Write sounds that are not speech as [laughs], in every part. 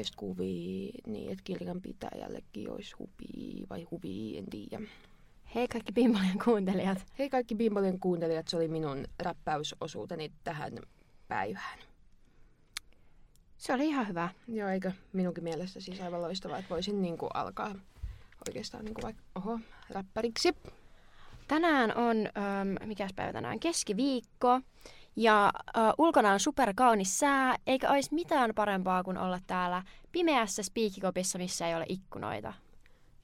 oikeasti kuvia, niin että kirjanpitäjällekin olisi hupi vai huvi, en tiedä. Hei kaikki Bimbolien kuuntelijat. Hei kaikki Bimbolien kuuntelijat, se oli minun räppäysosuuteni tähän päivään. Se oli ihan hyvä. Joo, eikö minunkin mielestä siis aivan loistavaa, että voisin niin kuin alkaa oikeastaan niin kuin vaikka, oho, räppäriksi. Tänään on, ähm, mikäs päivä tänään, keskiviikko. Ja äh, ulkona on superkaunis sää, eikä olisi mitään parempaa kuin olla täällä pimeässä spiikikopissa, missä ei ole ikkunoita.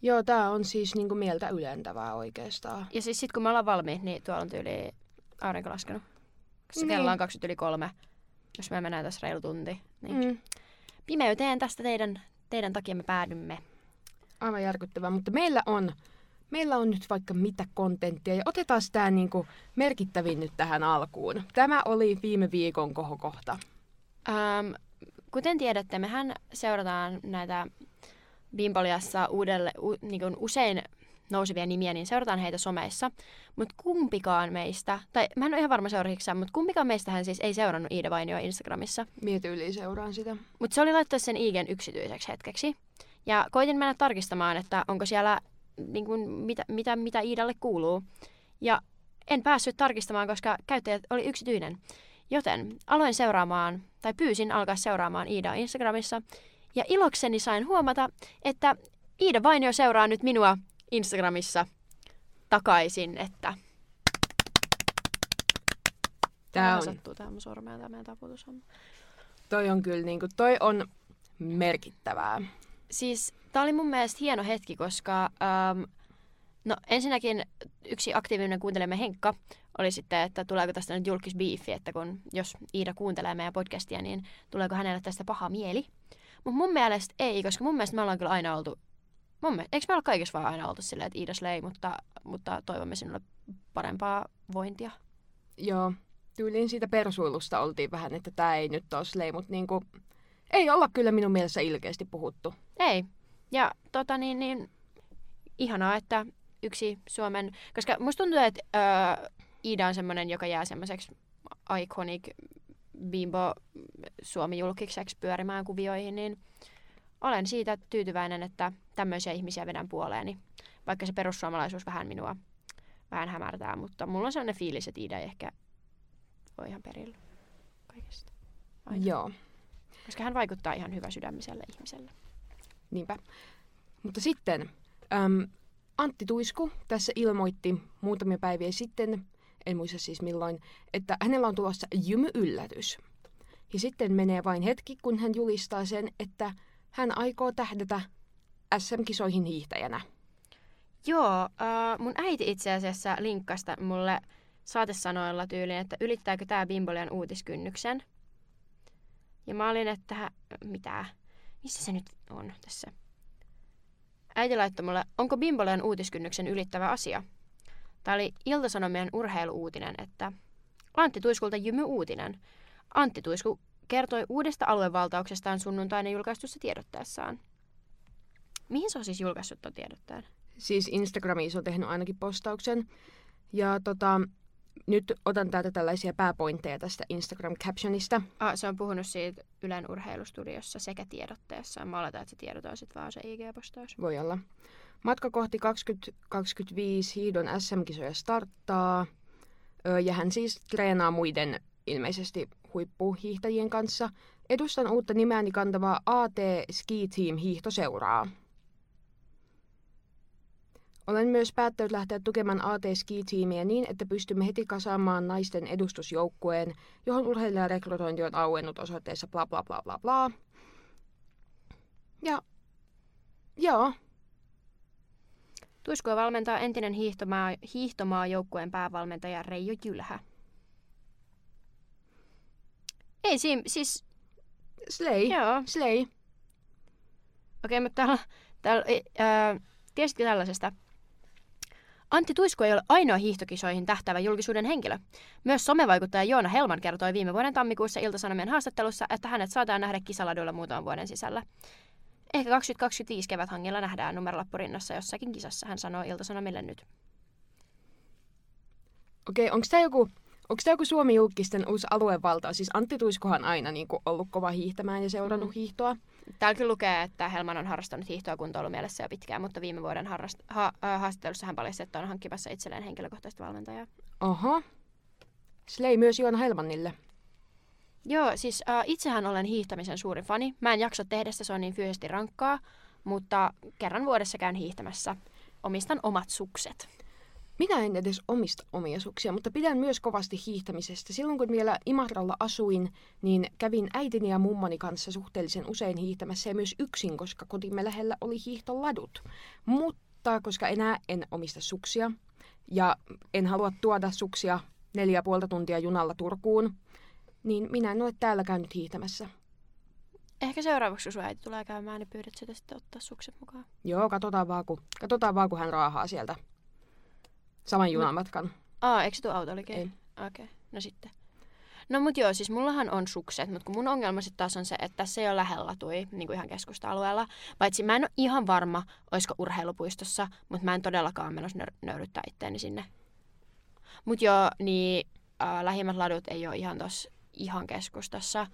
Joo, tää on siis niinku mieltä ylentävää oikeastaan. Ja siis sit kun me ollaan valmiit, niin tuolla on tyyli aurinko laskenut. Se Niin. kello on 20 yli kolme, jos me mennään tässä reilu tunti. Niin. Mm. Pimeyteen tästä teidän, teidän takia me päädymme. Aivan järkyttävää, mutta meillä on, meillä on nyt vaikka mitä kontenttia ja otetaan tämä niinku merkittävin nyt tähän alkuun. Tämä oli viime viikon kohokohta. Ähm, kuten tiedätte, mehän seurataan näitä Bimboliassa uudelle, u, niin kuin usein nousevia nimiä, niin seurataan heitä someissa. Mutta kumpikaan meistä, tai mä en ole ihan varma seuraavaksi, mutta kumpikaan meistä hän siis ei seurannut Iida Vainioa Instagramissa. Mieti yli seuraan sitä. Mutta se oli laittaa sen Igen yksityiseksi hetkeksi. Ja koitin mennä tarkistamaan, että onko siellä niin kuin, mitä, mitä, mitä Iidalle kuuluu. Ja en päässyt tarkistamaan, koska käyttäjä oli yksityinen. Joten aloin seuraamaan, tai pyysin alkaa seuraamaan Iidaa Instagramissa. Ja ilokseni sain huomata, että Iida Vainio seuraa nyt minua Instagramissa takaisin, että... Tää on, sattuu tähän mun sormeen, tämä meidän taputus on. toi on kyllä niinku, toi on merkittävää. Siis tämä oli mun mielestä hieno hetki, koska ähm, no ensinnäkin yksi aktiivinen kuuntelemme Henkka oli sitten, että tuleeko tästä nyt julkisbiifi, että kun jos Iida kuuntelee meidän podcastia, niin tuleeko hänelle tästä paha mieli. Mutta mun mielestä ei, koska mun mielestä me ollaan kyllä aina oltu, mun mielestä, eikö me olla kaikessa vaan aina oltu silleen, että Iida slei, mutta, mutta toivomme sinulle parempaa vointia. Joo, tyyliin siitä persuilusta oltiin vähän, että tämä ei nyt ole slay, mutta niinku, ei olla kyllä minun mielessä ilkeästi puhuttu. Ei. Ja tota niin, niin ihanaa, että yksi Suomen, koska musta tuntuu, että öö, Iida on semmoinen, joka jää semmoiseksi iconic bimbo Suomi-julkiseksi pyörimään kuvioihin, niin olen siitä tyytyväinen, että tämmöisiä ihmisiä vedän puoleeni. Vaikka se perussuomalaisuus vähän minua vähän hämärtää, mutta mulla on sellainen fiilis, että Iida ei ehkä ole ihan perillä kaikesta. Aina. Joo, Koska hän vaikuttaa ihan hyvä sydämiselle ihmiselle. Niinpä. Mutta sitten äm, Antti Tuisku tässä ilmoitti muutamia päiviä sitten, en muista siis milloin, että hänellä on tulossa jymy-yllätys. Ja sitten menee vain hetki, kun hän julistaa sen, että hän aikoo tähdätä SM-kisoihin hiihtäjänä. Joo, äh, mun äiti itse asiassa linkkasta mulle saatesanoilla tyyliin, että ylittääkö tämä Bimbolian uutiskynnyksen. Ja mä olin, että mitä? Missä se nyt on tässä? Äiti laittoi mulle, onko Bimbolian uutiskynnyksen ylittävä asia? Tämä oli Iltasanomien urheiluuutinen, että Antti Tuiskulta jymy uutinen. Antti Tuisku kertoi uudesta aluevaltauksestaan sunnuntaina julkaistussa tiedotteessaan. Mihin se on siis julkaissut tuon tiedotteen? Siis Instagramiin se on tehnyt ainakin postauksen. Ja tota, nyt otan täältä tällaisia pääpointteja tästä Instagram-captionista. Ah, se on puhunut siitä Ylen urheilustudiossa sekä tiedotteessa. Mä oletan, että se tiedot on sitten vaan se IG-postaus. Voi olla. Matka kohti 2025 hiidon SM-kisoja starttaa. Ja hän siis treenaa muiden ilmeisesti huippuhiihtäjien kanssa. Edustan uutta nimeäni kantavaa AT Ski Team hiihtoseuraa. Olen myös päättänyt lähteä tukemaan AT Ski-tiimiä niin, että pystymme heti kasaamaan naisten edustusjoukkueen, johon urheilijarekrytointi on auennut osoitteessa bla bla bla bla bla. Ja joo, Tuiskua valmentaa entinen hiihtomaa, hiihtomaa joukkueen päävalmentaja Reijo Jylhä. Ei siinä, siis, slay, joo. slay. Okei, mutta täällä, täällä ää, tiesitkö tällaisesta? Antti Tuisku ei ole ainoa hiihtokisoihin tähtäävä julkisuuden henkilö. Myös somevaikuttaja Joona Helman kertoi viime vuoden tammikuussa Ilta-Sanomien haastattelussa, että hänet saadaan nähdä kisaladuilla muutaman vuoden sisällä. Ehkä 2025 keväthangilla nähdään numerolappu rinnassa jossakin kisassa, hän sanoo Ilta-Sanomille nyt. Okei, onko tämä joku, Onko tämä joku Suomi-julkisten uusi aluevaltaus? Siis Antti Tuiskohan aina niin kuin, ollut kova hiihtämään ja seurannut mm. hiihtoa. Täällä kyllä lukee, että Helman on harrastanut hiihtoa kuntoilumielessä jo pitkään, mutta viime vuoden harrast- ha- haastattelussa hän paljasti, että on hankkimassa itselleen henkilökohtaista valmentajaa. Oho. Slei myös Joona Helmannille. Joo, siis äh, itsehän olen hiihtämisen suuri fani. Mä en jaksa tehdä sitä, se on niin fyysisesti rankkaa, mutta kerran vuodessa käyn hiihtämässä. Omistan omat sukset. Minä en edes omista omia suksia, mutta pidän myös kovasti hiihtämisestä. Silloin kun vielä Imatralla asuin, niin kävin äitini ja mummoni kanssa suhteellisen usein hiihtämässä ja myös yksin, koska kotimme lähellä oli hiihtoladut. Mutta koska enää en omista suksia ja en halua tuoda suksia neljä puolta tuntia junalla Turkuun, niin minä en ole täällä käynyt hiihtämässä. Ehkä seuraavaksi, kun sun äiti tulee käymään, niin pyydät sitä sitten ottaa sukset mukaan. Joo, katsotaan vaan, kun, katsotaan vaan, kun hän raahaa sieltä saman junamatkan. Aa, eikö se autolikin? Ei. Okei, okay. no sitten. No mut joo, siis mullahan on sukset, mutta kun mun ongelma sitten taas on se, että tässä ei ole lähellä tui, niin kuin ihan keskusta-alueella. Paitsi mä en ole ihan varma, olisiko urheilupuistossa, mutta mä en todellakaan menossa nör- nöyryttää itteeni sinne. Mut joo, niin äh, lähimmät ladut ei ole ihan tossa ihan keskustassa.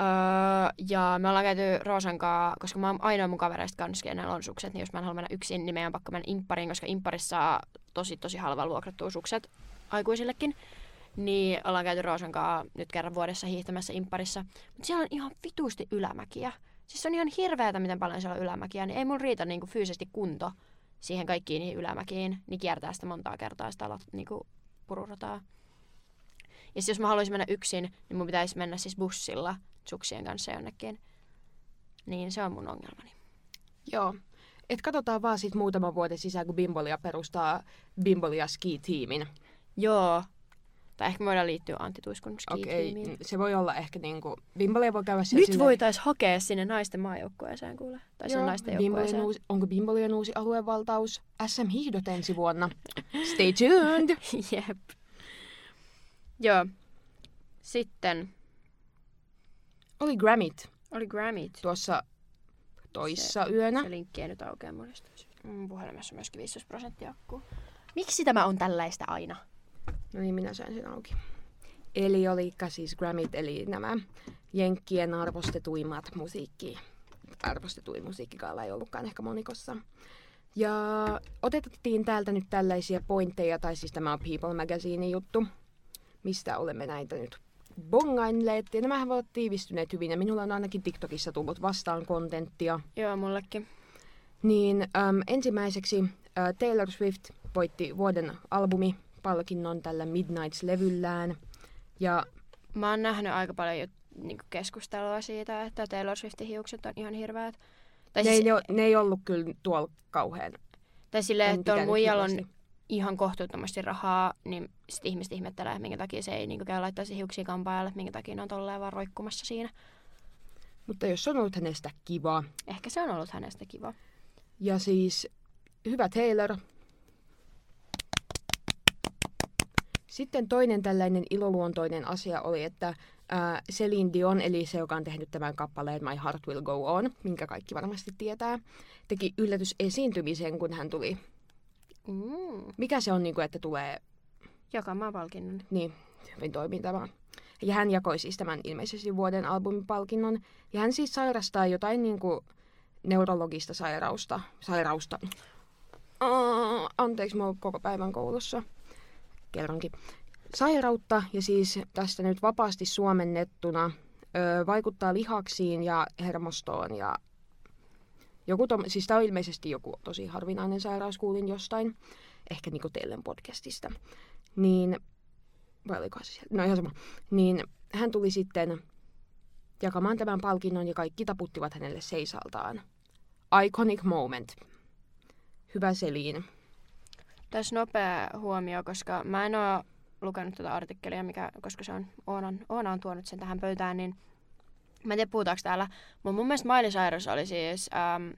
Öö, ja me ollaan käyty Roosan kanssa, koska mä oon ainoa mun kavereista kanssa, kenellä on sukset, niin jos mä en halua mennä yksin, niin meidän on pakko mennä imppariin, koska impparissa saa tosi tosi halvalla vuokrattua sukset aikuisillekin. Niin ollaan käyty Roosan kanssa nyt kerran vuodessa hiihtämässä impparissa. Mutta siellä on ihan vituusti ylämäkiä. Siis on ihan hirveätä, miten paljon siellä on ylämäkiä, niin ei mun riitä niinku fyysisesti kunto siihen kaikkiin niihin ylämäkiin, niin kiertää sitä montaa kertaa sitä niinku pururataa. Ja siis jos mä haluaisin mennä yksin, niin mun pitäisi mennä siis bussilla suksien kanssa jonnekin. Niin se on mun ongelmani. Joo. Et katsotaan vaan sit muutaman vuoden sisään, kun Bimbolia perustaa Bimbolia Ski-tiimin. Joo. Tai ehkä me voidaan liittyä Antti Tuiskun Okei, ski-tiimiin. se voi olla ehkä niinku... Bimbolia voi käydä Nyt voitaisiin hakea sinne naisten maajoukkueeseen kuule. Tai sen naisten Bimbolien joukkueeseen. uusi, onko Bimbolien uusi aluevaltaus? SM-hiihdot ensi vuonna. Stay tuned! [laughs] Jep. Joo. Sitten Oli Grammit oli Grammit. tuossa toissa yönä. Se linkki ei nyt aukea mun mm, Puhelimessa on myöskin 15 prosenttia akkuu. Miksi tämä on tällaista aina? No niin, minä sain sen auki. Eli oli siis Grammit, eli nämä Jenkkien arvostetuimmat musiikki, arvostetuin musiikkikaala ei ollutkaan ehkä monikossa. Ja otettiin täältä nyt tällaisia pointteja, tai siis tämä on People Magazine juttu, mistä olemme näitä nyt bongailleet. Ja nämähän ovat tiivistyneet hyvin, ja minulla on ainakin TikTokissa tullut vastaan kontenttia. Joo, mullekin. Niin äm, ensimmäiseksi ä, Taylor Swift voitti vuoden albumipalkinnon tällä Midnights-levyllään. Ja Mä oon nähnyt aika paljon jut- niinku keskustelua siitä, että Taylor Swiftin hiukset on ihan hirveät. Tai, ne, siis, ei, ne ei ollut kyllä tuolla kauhean. tai silleen, en että pitänyt muijalla on. Ihan kohtuuttomasti rahaa, niin sit ihmiset ihmettelee, minkä takia se ei niinku käy laittaisi hiuksia kampaajalle, minkä takia ne on tolleen vaan roikkumassa siinä. Mutta jos on ollut hänestä kiva. Ehkä se on ollut hänestä kiva. Ja siis hyvä Taylor. Sitten toinen tällainen iloluontoinen asia oli, että ää, Celine Dion, eli se, joka on tehnyt tämän kappaleen My Heart Will Go On, minkä kaikki varmasti tietää, teki yllätysesiintymisen, kun hän tuli. Mm. Mikä se on, niin kuin, että tulee Jakamaan palkinnon. niin, hyvin toimii tämä. Ja hän jakoi siis tämän ilmeisesti vuoden albumipalkinnon. Ja hän siis sairastaa jotain niin kuin neurologista sairausta. Sairausta. Uh, anteeksi, mä oon koko päivän koulussa. Kerronkin. Sairautta, ja siis tästä nyt vapaasti suomennettuna, ö, vaikuttaa lihaksiin ja hermostoon. Ja joku tom, siis tämä on ilmeisesti joku tosi harvinainen sairaus, kuulin jostain. Ehkä niinku Tellen podcastista niin, vai oliko se siellä? No ihan sama. Niin hän tuli sitten jakamaan tämän palkinnon ja kaikki taputtivat hänelle seisaltaan. Iconic moment. Hyvä Selin. Tässä nopea huomio, koska mä en oo lukenut tätä artikkelia, mikä, koska se on, Oona, Oona on tuonut sen tähän pöytään, niin mä en tiedä puhutaanko täällä, mutta mun mielestä Miley Cyrus oli siis, äm,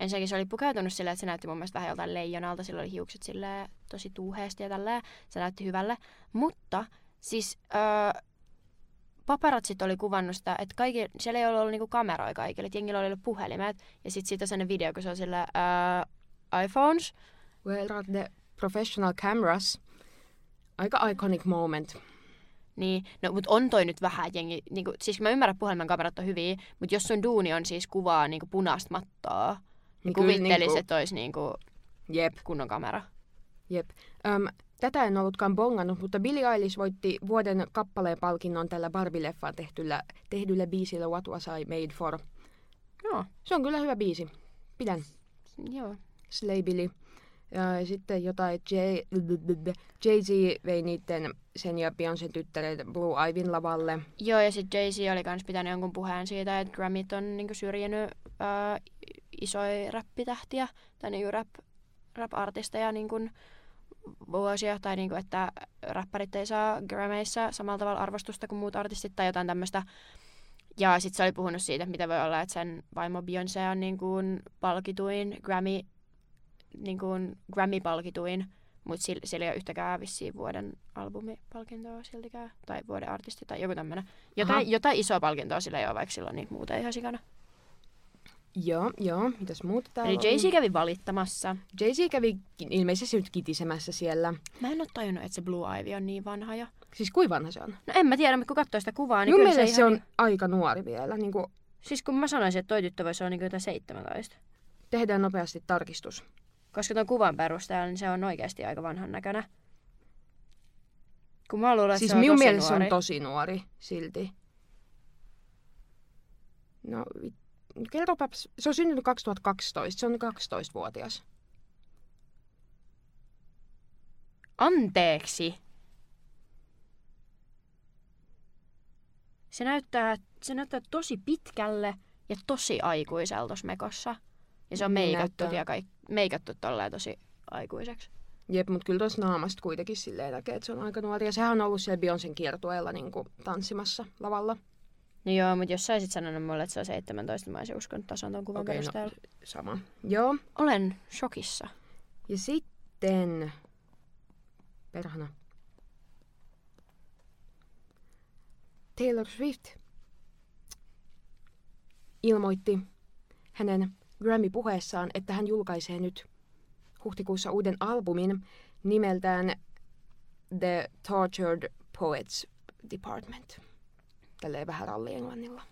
ensinnäkin se oli pukeutunut silleen, että se näytti mun mielestä vähän joltain leijonalta, sillä oli hiukset silleen tosi tuuheesti ja tälleen, se näytti hyvälle, mutta siis äh, paparatsit oli kuvannut sitä, että kaikki, siellä ei ollut, ollut niinku kameroja kaikille, että jengillä oli ollut puhelimet, ja sitten siitä on sellainen video, kun se on sillä äh, iPhones, Where are the professional cameras? Aika iconic moment. Niin, no mut on toi nyt vähän jengi, niinku, siis mä ymmärrän puhelimen kamerat on hyviä, mutta jos sun duuni on siis kuvaa niinku punaista mattoa, niin Niin kuvittelis, niinku- että olisi niinku Jep, kunnon kamera. jep. Öm, tätä en ollutkaan bongannut, mutta Billie Eilish voitti vuoden kappaleen palkinnon tällä Barbie-leffaan tehtyllä, tehdyllä biisillä What Was I Made For. Joo, Se on kyllä hyvä biisi. Pidän. joo. Slay Billy. Ja sitten jotain J- Jay-Z vei niiden sen ja Beyoncé tyttären Blue Ivyn lavalle. Joo, ja sitten Jay-Z oli kans pitänyt jonkun puheen siitä, että Grammit on niinku syrjinyt ää, isoja räppitähtiä, tai niinku rap, rap-artisteja niinku vuosia, tai niinku, että räppärit ei saa Grammeissa samalla tavalla arvostusta kuin muut artistit tai jotain tämmöistä. Ja sitten se oli puhunut siitä, mitä voi olla, että sen vaimo Beyoncé on niinku palkituin Grammy, niinku Grammy-palkituin, mutta sillä, sillä ei ole yhtäkään vissiin vuoden albumipalkintoa siltikään, tai vuoden artisti tai joku tämmöinen. Jotain, Aha. jotain isoa palkintoa sillä ei ole, vaikka sillä on niitä muuta ihan sikana. Joo, joo. Mitäs muuta täällä Eli? Jay-Z kävi valittamassa. Jay-Z kävi ilmeisesti nyt kitisemässä siellä. Mä en ole tajunnut, että se Blue Ivy on niin vanha jo. Siis kuinka vanha se on? No en mä tiedä, mutta kun katsoo sitä kuvaa, niin kyllä se, mielestä se ihan on aika nuori vielä. Niin kuin Siis kun mä sanoisin, että toi tyttö voisi olla niin jotain 17. tehdään nopeasti tarkistus. Koska tuon kuvan perusteella niin se on oikeasti aika vanhan näköinen. Kun mä luulen, että Siis se on minun tosi mielestä se nuori. on tosi nuori silti. No, kerropaps. Se on syntynyt 2012. Se on 12-vuotias. Anteeksi. Se näyttää, se näyttää tosi pitkälle ja tosi aikuiselta mekossa. Ja se on Niin meikattu ja kaik, meikattu tolleen tosi aikuiseksi. Jep, mutta kyllä tuossa naamasta kuitenkin silleen näkee, että se on aika nuori. Ja sehän on ollut siellä Beyoncén kiertueella niin kuin, tanssimassa lavalla. No joo, mutta jos sä olisit sanonut mulle, että se on 17, mä olisin uskonut tasan ton kuvan Okei, no. Sama. Joo. Olen shokissa. Ja sitten... Perhana. Taylor Swift ilmoitti hänen Grammy-puheessaan, että hän julkaisee nyt huhtikuussa uuden albumin nimeltään The Tortured Poets Department. Tälleen vähän ralli-englannilla.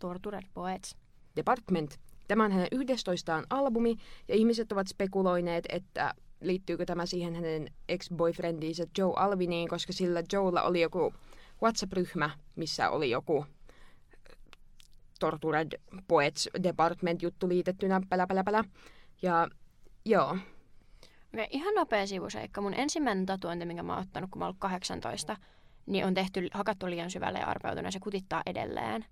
Tortured Poets. Department. Tämä on hänen 11. albumi, ja ihmiset ovat spekuloineet, että liittyykö tämä siihen hänen ex-boyfriendiinsa Joe Alviniin, koska sillä Joella oli joku WhatsApp-ryhmä, missä oli joku Tortured Poets Department-juttu liitettynä, pälä, pälä, pälä. Ja joo, Okei, ihan nopea sivuseikka. Mun ensimmäinen tatuointi, minkä mä oon ottanut, kun mä oon ollut 18, niin on tehty, hakattu liian syvälle ja arpeutunut ja se kutittaa edelleen.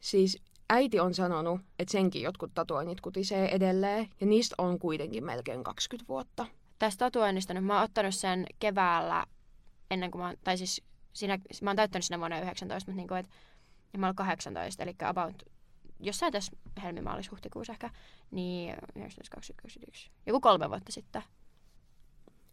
siis äiti on sanonut, että senkin jotkut tatuoinnit kutisee edelleen, ja niistä on kuitenkin melkein 20 vuotta. Tästä tatuoinnista nyt mä oon ottanut sen keväällä ennen kuin mä tai siis siinä, mä oon täyttänyt sinä vuonna 19, mutta niin kuin, et, ja mä oon 18, eli about jossain tässä helmimaalis-huhtikuussa ehkä, niin 19, 20, 21, joku kolme vuotta sitten.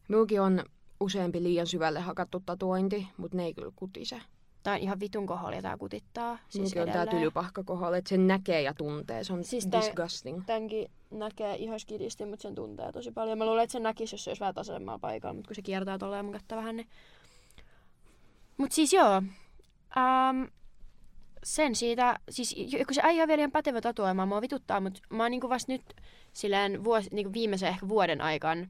Minullakin on useampi liian syvälle hakattu tatuointi, mutta ne ei kyllä kutise. Tää on ihan vitun koholla ja tää kutittaa. Siis on edelleen. tylypahka kohdalla, että sen näkee ja tuntee. Se on Siis tää- disgusting. Tämänkin näkee ihan skidisti, mutta sen tuntee tosi paljon. Mä luulen, että sen näkisi, jos se olisi vähän tasaisemmalla paikalla, mutta kun se kiertää tolleen mun vähän, niin... Mut siis joo. Um, sen siitä, siis kun se äijä on vielä ihan pätevä tatuoimaan, mua vituttaa, mutta mä oon niinku vasta nyt silleen vuosi, niinku viimeisen ehkä vuoden aikaan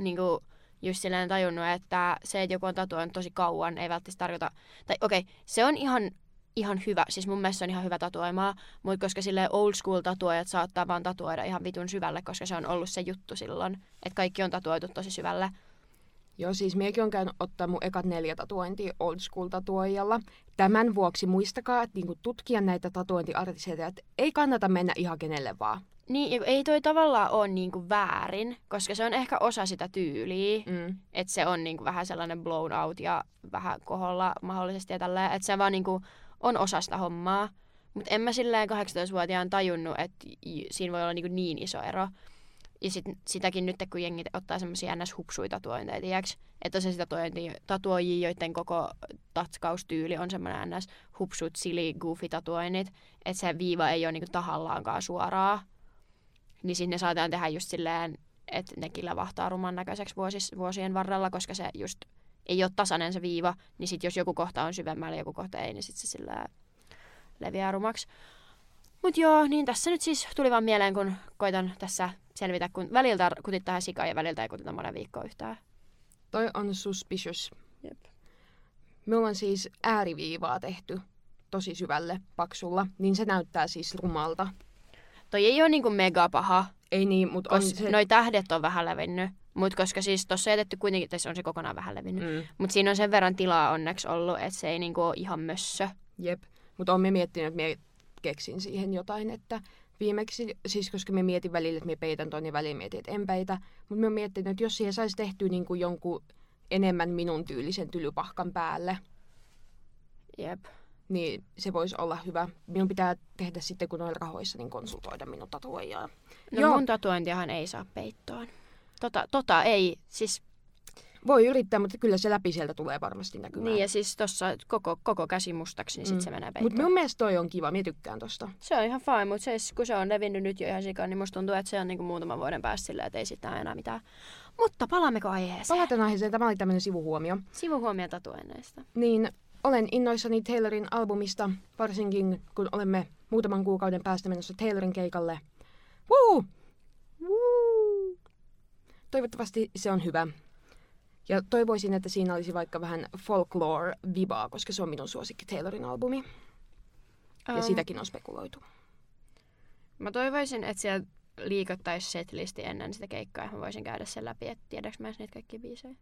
niinku just silleen tajunnut, että se, että joku on tatuoinut tosi kauan, ei välttämättä tarkoita, tai okei, okay, se on ihan, ihan hyvä, siis mun mielestä se on ihan hyvä tatuoimaa, mutta koska sille old school tatuoijat saattaa vaan tatuoida ihan vitun syvälle, koska se on ollut se juttu silloin, että kaikki on tatuoitu tosi syvälle. Joo, siis minäkin on käynyt ottaa mun ekat neljä tatuointia old school tatuoijalla. Tämän vuoksi muistakaa, että niinku tutkia näitä tatuointiartisteja, että ei kannata mennä ihan kenelle vaan. Niin, ei toi tavallaan ole niinku väärin, koska se on ehkä osa sitä tyyliä, Mm. että se on niinku vähän sellainen blown out ja vähän koholla mahdollisesti ja tälleen, että se vaan niinku on osa sitä hommaa. Mutta en mä silleen 18-vuotiaan tajunnut, että siinä voi olla niinku niin iso ero. Ja sit, sitäkin nyt, kun jengi ottaa semmoisia ns. hupsuja tatuointeja? Että se sitä tatuoijia, joiden koko tatskaustyyli on semmoinen ns. hupsut, silly, goofy tatuoinnit. Että se viiva ei ole niinku tahallaankaan suoraa. Niin sinne saatetaan tehdä just silleen, että nekin lävahtaa ruman näköiseksi vuosis, vuosien varrella, koska se just ei ole tasainen se viiva, niin sit jos joku kohta on syvemmällä joku kohta ei, niin sit se sillä leviää rumaksi. Mut joo, niin tässä nyt siis tuli vaan mieleen, kun koitan tässä selvitä, kun väliltä kutittaa sikaa ja väliltä ei kutita monen viikkoa yhtään. Toi on suspicious. Jep. Me ollaan siis ääriviivaa tehty tosi syvälle paksulla, niin se näyttää siis rumalta. Toi ei ole niinku mega paha, Ei niin, mutta on se... noi tähdet on vähän levinnyt. Mutta koska siis tossa ei jätetty kuitenkin, tässä on se kokonaan vähän levinnyt. Mm, Mutta siinä on sen verran tilaa onneksi ollut, että se ei niinku ole ihan mössö. jep. Mutta olemme miettinyt, että me keksin siihen jotain, että viimeksi, siis koska me mietin välillä, että me peitän ton ja välillä mietin, että en peitä. Mutta me on miettinyt, että jos siihen saisi tehtyä niin kuin jonkun enemmän minun tyylisen tylypahkan päälle, Jep. niin se voisi olla hyvä. Minun pitää tehdä sitten, kun olen rahoissa, niin konsultoida minun tatuoijaa. No Joo. mun tatuointiahan ei saa peittoon. Tota, tota ei, siis Voi yrittää, mutta kyllä se läpi sieltä tulee varmasti näkymään. niin ja siis tossa koko, koko käsi mustaksi, niin sit Mm. se menee Mutta peittoon. minun mielestä toi on kiva, minä tykkään tosta. Se on ihan fine, mutta se, kun se on levinnyt nyt jo ihan sikaan, niin musta tuntuu, että se on niinku muutaman vuoden päästä silleen, että ei sitten enää mitään. Mutta palaammeko aiheeseen? Palataan aiheeseen, tämä oli tämmöinen sivuhuomio. Sivuhuomio tatuoinneista. Niin olen innoissani Taylorin albumista, varsinkin kun olemme muutaman kuukauden päästä menossa Taylorin keikalle. Woo! Woo! Toivottavasti se on hyvä. Ja toivoisin, että siinä olisi vaikka vähän folklore-vibaa, koska se on minun suosikki Taylorin albumi. Ja Ähm, sitäkin on spekuloitu. Mä toivoisin, että siellä liikottaisi setlisti ennen sitä keikkaa, ja mä voisin käydä sen läpi, että tiedäks mä niitä kaikkia biisejä.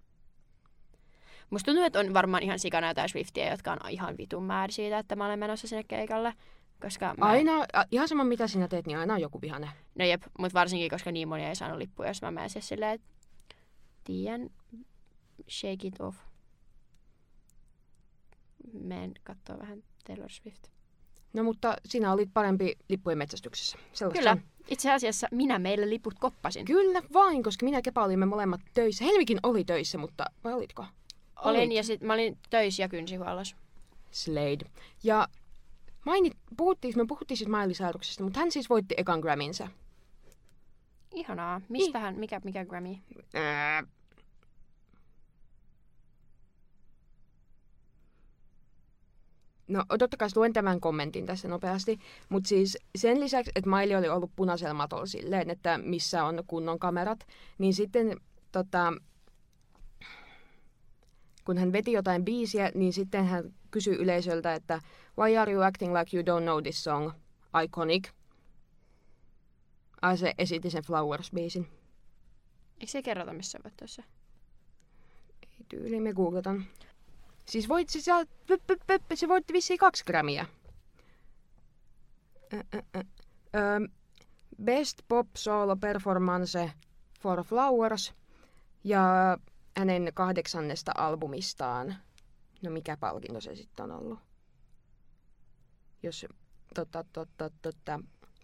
Musta tuntuu, että on varmaan ihan sikana jotain Swiftiä, jotka on ihan vitun määrin siitä, että mä olen menossa sinne keikalle. Koska mä... Aina, ihan sama mitä sinä teet, niin aina on joku vihane. No jep, mutta varsinkin, koska niin moni ei saanut lippuja, jos mä menen siis silleen, että tiedän, shake it off. Menen kattoo vähän Taylor Swift. No mutta sinä olit parempi lippujen metsästyksessä. Sellaista Kyllä. on. Itse asiassa minä meille liput koppasin. Kyllä vain, koska minä ja Kepa olimme molemmat töissä. Helmikin oli töissä, mutta vai olitko? Olin Olit. ja sit mä olin töissä ja kynsihuollossa. Slade. Ja mainit, puhuttiin, me puhuttiin siis Miley Cyruksesta, mutta hän siis voitti ekan Grammynsä. Ihanaa. Mistähän, mikä, mikä Grammy? Ää... No totta kai luen tämän kommentin tässä nopeasti, mutta siis sen lisäksi, että Miley oli ollut punaisella matolla silleen, että missä on kunnon kamerat, niin sitten tota, kun hän veti jotain biisiä, niin sitten hän kysyi yleisöltä, että Why are you acting like you don't know this song? Iconic. Ai se esitti sen Flowers-biisin. Eikö se kerrota missään vaiheessa? Ei tyyli, me googletan. Siis voit, se, saa, pö, pö, pö, pö, se voitti vissiin kaksi ö. Ö, Best Pop Solo Performance for Flowers ja hänen kahdeksannesta albumistaan. No mikä palkinto se sitten on ollut? Jos tota, tota, tota,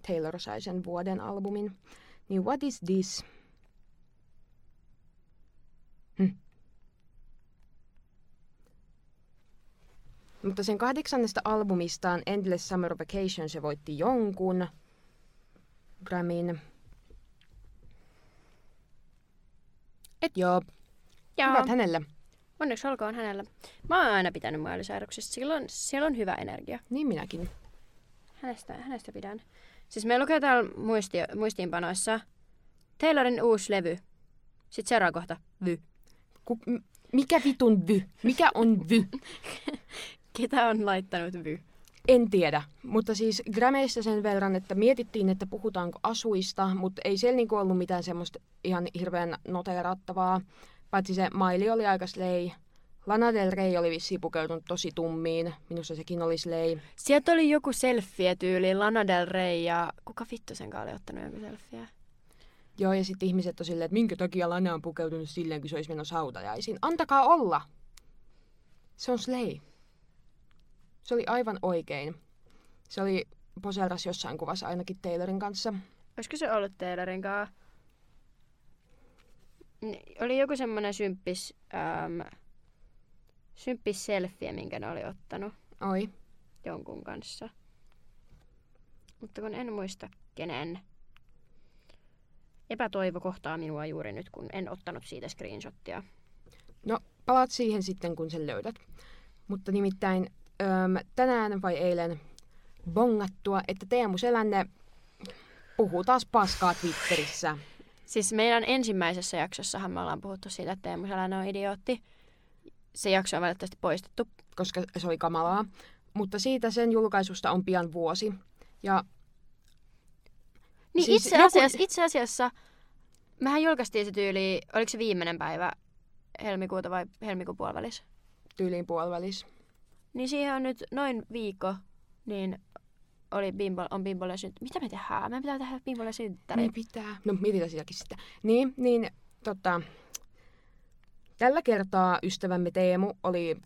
Taylor sai sen vuoden albumin. Niin what is this? Mutta sen kahdeksannesta albumistaan Endless Summer Vacation se voitti jonkun Grammyn. Et joo, Joo. hyvät hänelle. Onneksi olkoon hänellä. Mä oon aina pitänyt maalisairauksesta. Sillä on, siellä on hyvä energia. Niin minäkin. Hänestä, hänestä pidän. Siis me lukee täällä muisti, muistiinpanoissa Taylorin uusi levy. Sitten seuraava kohta. Vy. Ku, mikä vitun vy? Mikä on vy? [laughs] Ketä on laittanut vy? En tiedä, mutta siis Grameista sen verran, että mietittiin, että puhutaanko asuista, mutta ei siellä niinku ollut mitään semmoista ihan hirveän noteerattavaa. Paitsi se Miley oli aika slay. Lana Del Rey oli vissiin pukeutunut tosi tummiin. Minusta sekin oli slay. Sieltä oli joku selfie tyyli Lana Del Rey ja kuka vittu sen oli ottanut joku selfie? Joo, ja sitten ihmiset on silleen, että minkä takia Lana on pukeutunut silleen, kun se olisi menossa hautajaisiin. Antakaa olla! Se on slay. Se oli aivan oikein. Se oli poseeras jossain kuvassa ainakin Taylorin kanssa. Olisiko se ollut Taylorin kanssa? Ni- Oli joku semmonen symppis, äm, symppis selfie, minkä ne oli ottanut Oi. jonkun kanssa. Mutta kun en muista kenen. epätoivo kohtaa minua juuri nyt, kun en ottanut siitä screenshottia. No, palaat siihen sitten, kun sen löydät. Mutta nimittäin öm, tänään vai eilen bongattua, että Teemu Selänne puhuu taas paskaa Twitterissä. Siis meidän ensimmäisessä jaksossahan me ollaan puhuttu siitä, että Teemu Selänne on idiootti. Se jakso on valitettavasti poistettu. koska se oli kamalaa. Mutta siitä sen julkaisusta on pian vuosi. Ja Niin Siis itse, joku- asiassa, itse asiassa, mehän julkaistiin se tyyli, oliko se viimeinen päivä helmikuuta vai helmikuun puolivälissä? tyyliin puolivälis. Niin siihen on nyt noin viikko, niin oli bimbo, on Bimbolle synttäri. Mitä me tehdään? Meidän pitää tehdä Bimbolle synttäri. Niin pitää. No mietitään sitäkin sitä. Niin, niin tota, tällä kertaa ystävämme Teemu oli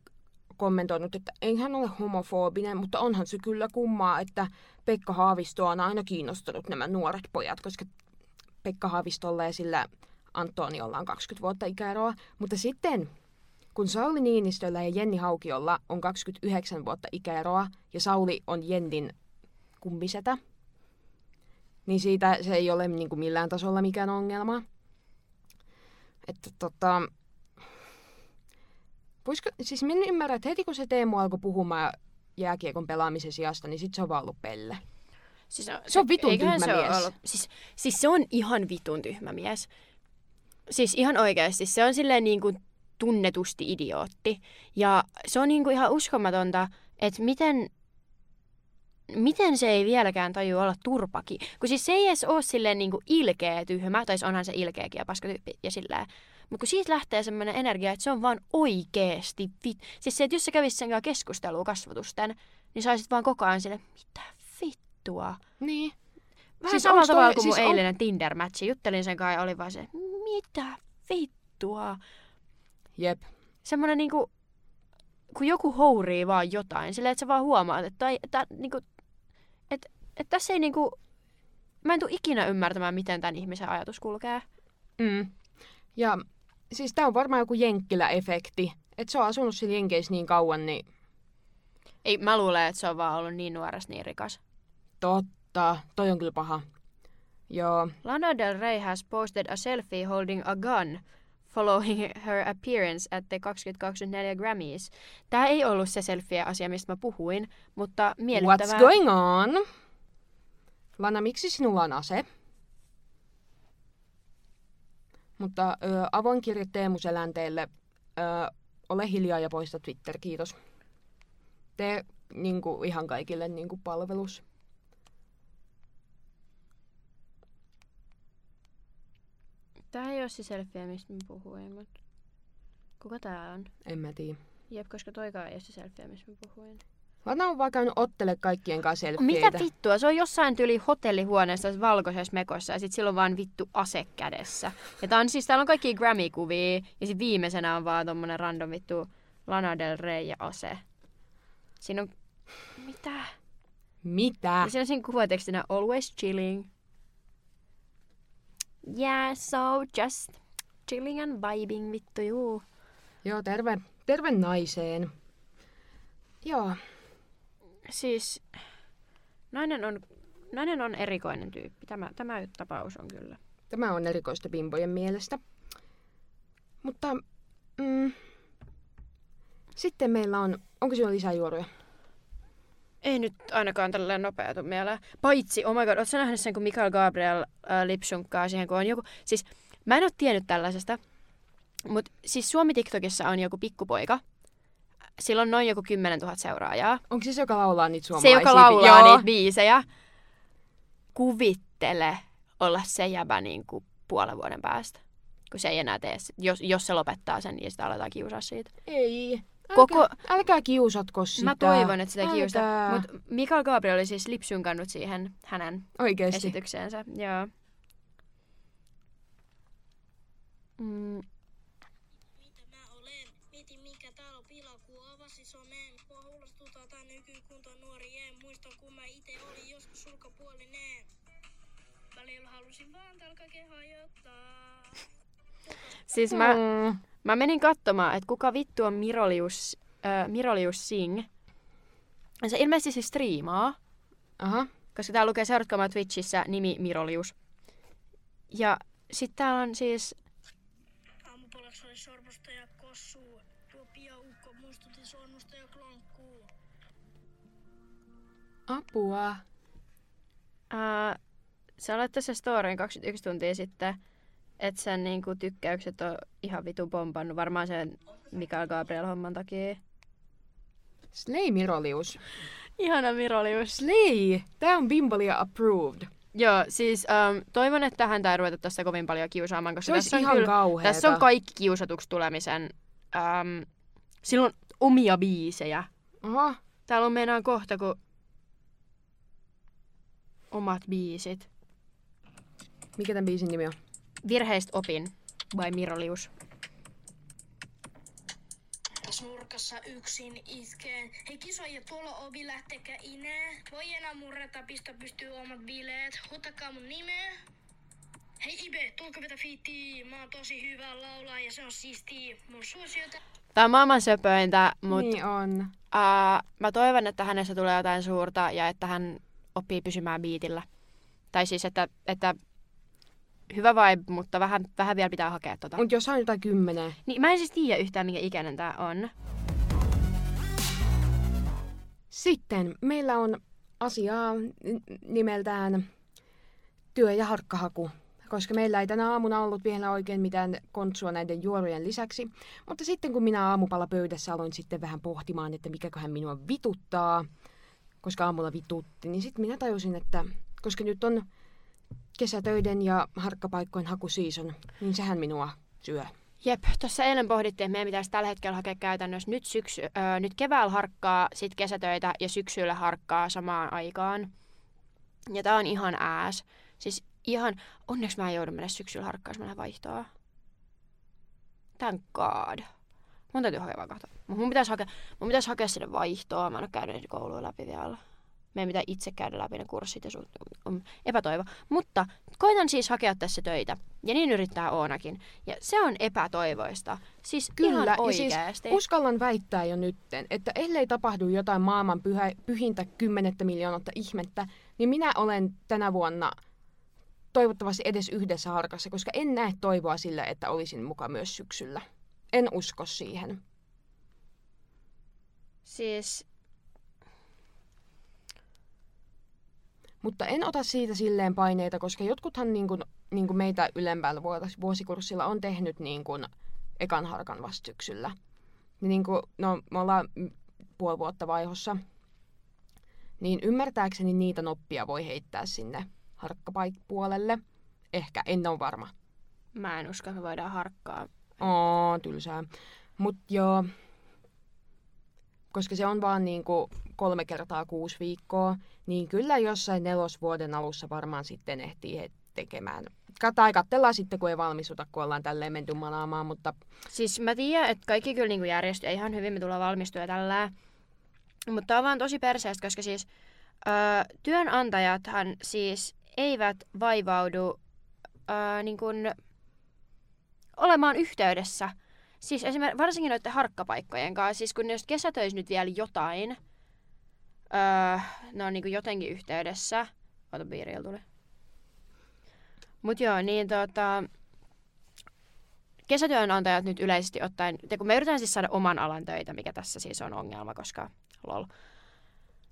kommentoinut, että ei hän ole homofobinen, mutta onhan se kyllä kummaa, että Pekka Haavistoa on aina kiinnostanut nämä nuoret pojat, koska Pekka Haavistolla ja sillä Antoniolla on 20 vuotta ikäeroa. Mutta sitten, kun Sauli Niinistöllä ja Jenni Haukiolla on 29 vuotta ikäeroa ja Sauli on Jennin kummisetä, niin siitä se ei ole niin kuin millään tasolla mikään ongelma. Että tota... Voisiko, siis minä ymmärrän, että heti kun se Teemu alkoi puhumaan jääkiekon pelaamisen sijasta, niin sit se on vaan ollut pelle. Siis on, Se on vitun tyhmä se mies. Ollut, siis, siis se on ihan vitun tyhmä mies. Siis ihan oikeasti. Se on silleen niin kuin tunnetusti idiootti. Ja se on niin kuin ihan uskomatonta, että miten, miten se ei vieläkään taju olla turpaki. Kun siis se ei edes ole silleen niin kuin ilkeä tyhmä, tai siis onhan se ilkeäkin ja paskatyyppi ja silleen. Mutta kun siitä lähtee semmoinen energia, että se on vaan oikeesti vit... Siis se, että jos sä kävisit sen kanssa keskustelua kasvatusten, niin saisit vaan koko ajan sille, mitä vittua? Niin. Vähän Siis samalla onks toi- tavalla kuin siis mun on- eilinen Tinder-matchi. Juttelin sen kanssa ja oli vaan se, mitä vittua? Jep. Semmoinen niinku, kun joku hourii vaan jotain, silleen, että sä vaan huomaat, että, tai, että, niinku, että, että tässä ei niinku, mä en tule ikinä ymmärtämään, miten tämän ihmisen ajatus kulkee. Mm. Ja siis tää on varmaan joku jenkkilä-efekti. Että se on asunut siellä Jenkeissä niin kauan, niin Ei, mä luulen, että se on vaan ollut niin nuoresta niin rikas. totta. Toi on kyllä paha. Joo. Lana Del Rey has posted a selfie holding a gun following her appearance at the 2024 Grammys. Tämä ei ollut se selfie-asia, mistä mä puhuin, mutta miellyttävää. What's going on? Lana, miksi sinulla on ase? Mutta ö, avoin kirje Teemu Selänteelle. Ö, ole hiljaa ja poista Twitter, kiitos. Tee niin kuin, ihan kaikille niin kuin, palvelus. Tämä ei ole se selfie, mistä mä puhuin, mutta kuka tää on? En mä tiedä. Jep, koska toikaan ei ole se selfie, mistä mä puhuin. Lana on vaan käynyt ottele kaikkien kanssa selfieitä. Mitä vittua? Se on jossain tyli hotellihuoneessa valkoisessa mekossa ja sit sillä on vaan vittu ase kädessä. Ja tää on siis, täällä on kaikki Grammy-kuvia ja sit viimeisenä on vaan tommonen random vittu Lana Del Rey ja ase. Siinä on... Mitä? Mitä? Ja siinä on siinä kuvatekstinä always chilling. Yeah, so just chilling and vibing, vittu juu. Joo, terve, terve naiseen. Joo, Siis nainen on, nainen on erikoinen tyyppi. Tämä, tämä tapaus on kyllä. tämä on erikoista bimbojen mielestä. Mutta mm, sitten meillä on, onko sinulla lisää juoruja? Ei nyt ainakaan tälleen nopeutu mieleen. Paitsi, oh my god, ootko nähnyt sen, kun Mikael Gabriel äh, lipsunkkaa siihen, kun on joku... Siis, mä en ole tiennyt tällaisesta, mutta siis Suomi TikTokissa on joku pikkupoika. Sillä on noin joku 10 000 seuraajaa. Onko se se, joka laulaa niitä Se, suomalaisia? joka laulaa Joo. niitä biisejä. Kuvittele olla se jäbä niin kuin puolen vuoden päästä. Kun se ei enää tee, jos, jos se lopettaa sen, niin sitä aletaan kiusaa siitä. Ei. Älkää, Koko- älkää kiusatko sitä. Mä toivon, että sitä Älkää. kiusaa. Mutta Mikael Gabriel oli siis lipsynkannut siihen hänen Oikeesti. esitykseensä. Joo. Mm, Mitä mä olen? Mietin mikä täällä on pila, kun avasi somen. Mua huolestuttaa tää nykykunto nuori en muista kun mä ite olin joskus sulkapuolinen. Välillä halusin vaan talkake hajottaa. siis mä, Mm. Mä menin katsomaan, että kuka vittu on Mirolius, äh, Mirolius Singh. Ja se ilmeisesti siis striimaa, Aha. koska täällä lukee seuratkaa Twitchissä nimi Mirolius. Ja sitten täällä on siis... Aamupalaksi oli sormusta ja kossuu. Tuo piaukko muistutti sormusta ja klankkuu. Apua. Uh, sä laittoi se storyin 21 tuntia sitten, että sen niinku tykkäykset on ihan vitu pompannut. Varmaan sen Mikael Gabriel-homman takia. Slay Mirolius. Ihana Mirolius. Slay! Tää on Bimbolia approved. Joo, siis um, toivon, että häntä ei ruveta tässä kovin paljon kiusaamaan, koska tässä on, ihan kyllä, kauheeta. tässä on kaikki kiusatuksi tulemisen. Um, sillä on omia biisejä. Oho. Täällä on meinaan kohta, kun omat biisit. Mikä tämän biisin nimi on? Virheistä opin by Mirolius. Taas nurkassa yksin iskeen. Hei kisoja tuolla ovi lähtekä inee. Voi enää murreta, pistä pystyy omat bileet. Huutakaa mun nimeä. Hei Ibe, tulko vetä fiittiä? Mä oon tosi hyvä laulaa ja se on siistiä. Mun suosiota Tää on maailman söpöintä, mutta Niin on. uh, mä toivon, että hänessä tulee jotain suurta ja että hän oppii pysymään biitillä. Tai siis, että, että hyvä vibe, mutta vähän, vähän vielä pitää hakea tota. Mut jos on jotain kymmenen. Niin, mä en siis tiedä yhtään, minkä ikäinen tää on. Sitten meillä on asiaa nimeltään työ- ja harkkahaku, koska meillä ei tänä aamuna ollut vielä oikein mitään kontsua näiden juorujen lisäksi. Mutta sitten kun minä aamupala pöydässä aloin sitten vähän pohtimaan, että mikäköhän minua vituttaa, koska aamulla vitutti, niin sitten minä tajusin, että koska nyt on kesätöiden ja harkkapaikkojen hakuseason, niin sehän minua syö. Jep, tuossa eilen pohdittiin, että meidän pitäisi tällä hetkellä hakea käytännössä nyt, syksy, öö, nyt keväällä harkkaa, sitten kesätöitä ja syksyllä harkkaa samaan aikaan. Ja tää on ihan ääs. Siis ihan, onneksi mä en joudu mennä syksyllä harkkaan, jos mä vaihtoa. Thank god. Mun täytyy hakea vaan kahta. Mun pitäisi hakea, mun pitäisi hakea sinne vaihtoa. Mä en ole käynyt niitä kouluja läpi vielä. Meidän pitää itse käydä läpi ne kurssit ja sun, on epätoivo. Mutta koitan siis hakea tässä töitä. Ja niin yrittää Oonakin. Ja se on epätoivoista. Siis Kyllä, ihan ja siis oikeasti. uskallan väittää jo nytten, että ellei tapahdu jotain maailman pyhä, pyhintä kymmenettä miljoonatta ihmettä, niin minä olen tänä vuonna toivottavasti edes yhdessä harkassa, koska en näe toivoa sillä, että olisin mukaan myös syksyllä. En usko siihen. Siis Mutta en ota siitä silleen paineita, koska jotkuthan niin kuin, niin kuin meitä ylempäällä vuosikurssilla on tehnyt niin kuin ekan harkan vasta syksyllä. Niin, kuin, no, me ollaan puoli vuotta vaihossa, niin ymmärtääkseni niitä noppia voi heittää sinne harkkapaikpuolelle. Ehkä, en ole varma. mä en usko, että me voidaan harkkaa. Oo, tylsää. Mut joo, koska se on vaan niinku kolme kertaa kuusi viikkoa, niin kyllä jossain nelosvuoden alussa varmaan sitten ehtii tekemään. Tai katsellaan sitten, kun ei valmistuta, kun ollaan tälleen menty manaamaan, mutta Siis mä tiedän, että kaikki kyllä niinku järjestyy ihan hyvin, me tullaan valmistua tällä. Mutta on vaan tosi perseestä, koska siis öö, työnantajathan siis eivät vaivaudu öö, niin kun olemaan yhteydessä. Siis esimerkiksi varsinkin noiden harkkapaikkojen kanssa, siis kun ne jos kesätöissä nyt vielä jotain, öö, ne on niinku jotenkin yhteydessä. Ota piirillä tuli. Mut joo, niin tota, kesätyönantajat nyt yleisesti ottaen, te kun me yritetään siis saada oman alan töitä, mikä tässä siis on ongelma, koska lol.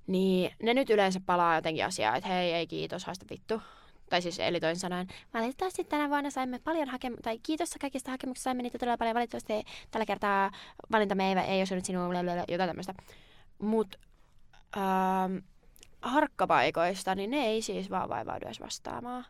Niin ne nyt yleensä palaa jotenkin asiaa, että hei, ei kiitos, haista vittu. Tai siis eli toisin sanoen, valitettavasti tänä vuonna saimme paljon hakemuksia, tai kiitos kaikista hakemuksista, saimme niitä todella paljon, valitettavasti tällä kertaa valintamme ei, ei osunut blablabla, jotain tämmöistä. Mutta ähm, harkkapaikoista, niin ne ei siis vaan vaivaudu edes vastaamaan.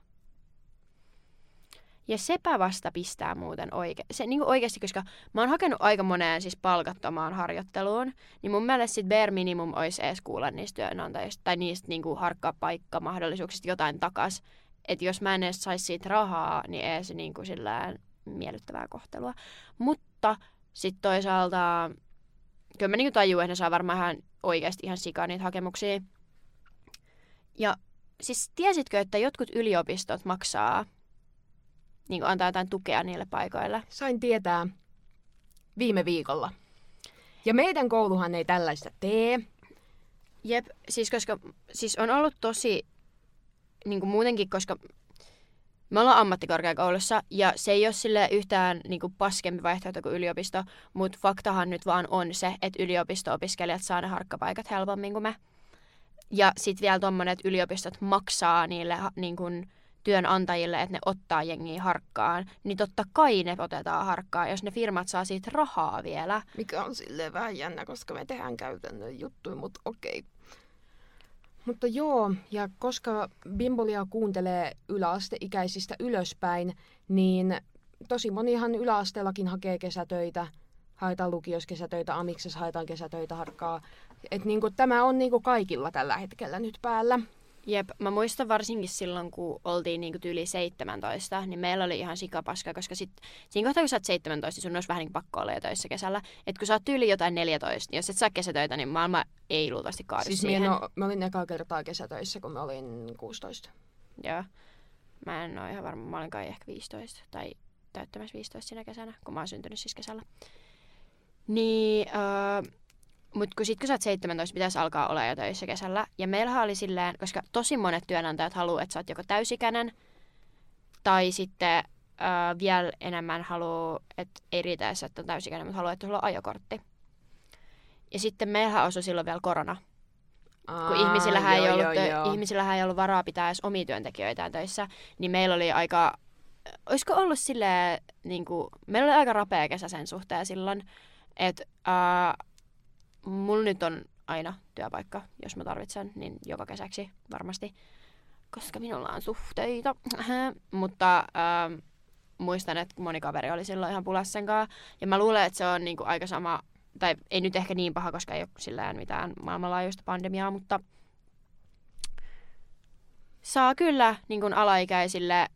Ja sepä vasta pistää muuten oike- se, niin oikeasti, koska mä oon hakenut aika moneen siis palkattomaan harjoitteluun, niin mun mielestä sit bare minimum olisi edes kuulla niistä työnantajista tai niistä niin harkkapaikkamahdollisuuksista jotain takas. Että jos mä en edes saisi siitä rahaa, niin ei se niin kuin sillään miellyttävää kohtelua. Mutta sitten toisaalta, kyllä mä niin tajuun, että ne saa varmaan ihan oikeasti ihan sikaa niitä hakemuksia. Ja siis tiesitkö, että jotkut yliopistot maksaa niin kuin antaa jotain tukea niille paikoille. sain tietää viime viikolla. Ja meidän kouluhan ei tällaista tee. Jep, siis koska siis on ollut tosi niin kuin muutenkin, koska Me ollaan ammattikorkeakoulussa ja se ei ole sille yhtään niin kuin paskempi vaihtoehto kuin yliopisto, mutta faktahan nyt vaan on se, että yliopisto-opiskelijat saa ne harkkapaikat helpommin kuin me. Ja sitten vielä tuommoinen, että yliopistot maksaa niille niin kuin työnantajille, että ne ottaa jengiä harkkaan, niin totta kai ne otetaan harkkaan, jos ne firmat saa siitä rahaa vielä. Mikä on silleen vähän jännä, koska me tehdään käytännön juttuja, mutta okei. Mutta joo, ja koska Bimbolia kuuntelee yläasteikäisistä ylöspäin, niin tosi monihan yläasteellakin hakee kesätöitä. Haetaan lukioiskesätöitä, amiksessa haetaan kesätöitä harkkaa. Et niinku, tämä on niinku kaikilla tällä hetkellä nyt päällä. Jep, mä muistan varsinkin silloin, kun oltiin niinku tyyli 17, niin meillä oli ihan sikapaska, koska sit, siinä kohtaa, kun sä oot 17, niin sun olisi vähän niin pakko olla jo töissä kesällä. Et kun sä oot tyyli jotain 14, niin jos et saa kesätöitä, niin maailma ei luultavasti kaadu Siis siihen. no, mä olin ekaa kertaa kesätöissä, kun mä olin 16. Joo. Mä en ole ihan varma, mä olin kai ehkä 15 tai täyttämässä 15 siinä kesänä, kun mä oon syntynyt siis kesällä. Niin, öö, mutta kun sit kun sä oot 17, pitäisi alkaa olla jo töissä kesällä. Ja meillähän oli silleen, koska tosi monet työnantajat haluaa, että sä oot joko täysikäinen, tai sitten öö, vielä enemmän haluaa, että ei riitä että on täysikäinen, mutta haluaa, että sulla on ajokortti. Ja sitten meillähän osui silloin vielä korona, kun ihmisillähän, ei ollut, tö- ihmisillähän ei ollut varaa pitää edes omia työntekijöitään töissä, niin meillä oli aika, olisiko ollut silleen, niin kuin, meillä oli aika rapea kesä sen suhteen silloin, että uh, mulla nyt on aina työpaikka, jos mä tarvitsen, niin joka kesäksi varmasti, koska minulla on suhteita, [clears throat] mutta uh, muistan, että moni kaveri oli silloin ihan pulassa sen kanssa, ja mä luulen, että se on niin kuin aika sama tai ei nyt ehkä niin paha, koska ei ole sillään mitään maailmanlaajuista pandemiaa, mutta saa kyllä niin kuin alaikäisille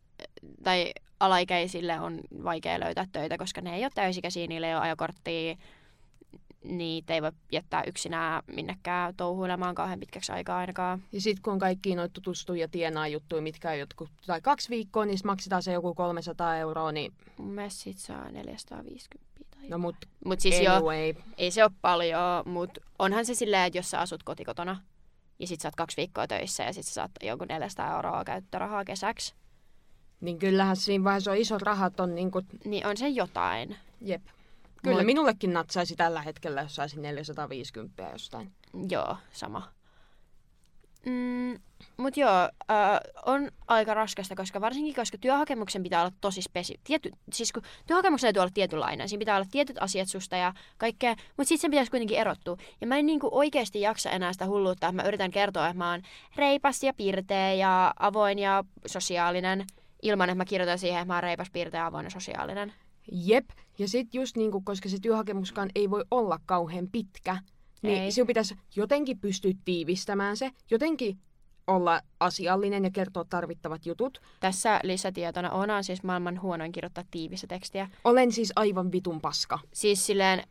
tai alaikäisille on vaikea löytää töitä, koska ne ei ole täysikäisiä, niillä ei ole ajokorttia, niitä ei voi jättää yksinään minnekään touhuilemaan kauhean pitkäksi aikaa ainakaan. Ja sitten kun on kaikki noita tutustuu ja tienaa juttuja, mitkä on jotkut, tai kaksi viikkoa, niin maksetaan se joku 300 euroa, niin Mun mielestä sit saa 450 tai no mut Mut siis anyway. ei se ole paljon, mutta onhan se silleen, että jos sä asut kotikotona ja sit sä oot kaksi viikkoa töissä ja sit sä saat jonkun 400 euroa käyttörahaa kesäksi, Niin kyllähän siinä vaiheessa on isot rahat on niinku, niin on se jotain. jep. Kyllä Mut- minullekin natsaisi tällä hetkellä, jos saisin 450 jostain. Joo, sama. Mm, Mutta joo, äh, on aika raskasta, koska varsinkin koska työhakemuksen pitää olla tosi spesi... Tietty, siis kun työhakemuksen täytyy olla tietynlainen, siinä pitää olla tietyt asiat susta ja kaikkea, mutta sitten sen pitäisi kuitenkin erottua. Ja mä en niinku oikeasti jaksa enää sitä hulluutta, että mä yritän kertoa, että mä oon reipas ja pirteä ja avoin ja sosiaalinen, ilman että mä kirjoitan siihen, että mä oon reipas, pirteä, avoin ja sosiaalinen. Jep. Ja sitten just niinku, koska se työhakemuskaan ei voi olla kauhean pitkä, niin Ei. sinun pitäisi jotenkin pystyä tiivistämään se, jotenkin olla asiallinen ja kertoa tarvittavat jutut. Tässä lisätietona on siis maailman huonoin kirjoittaa tiivistä tekstiä. Olen siis aivan vitun paska. Siis silleen,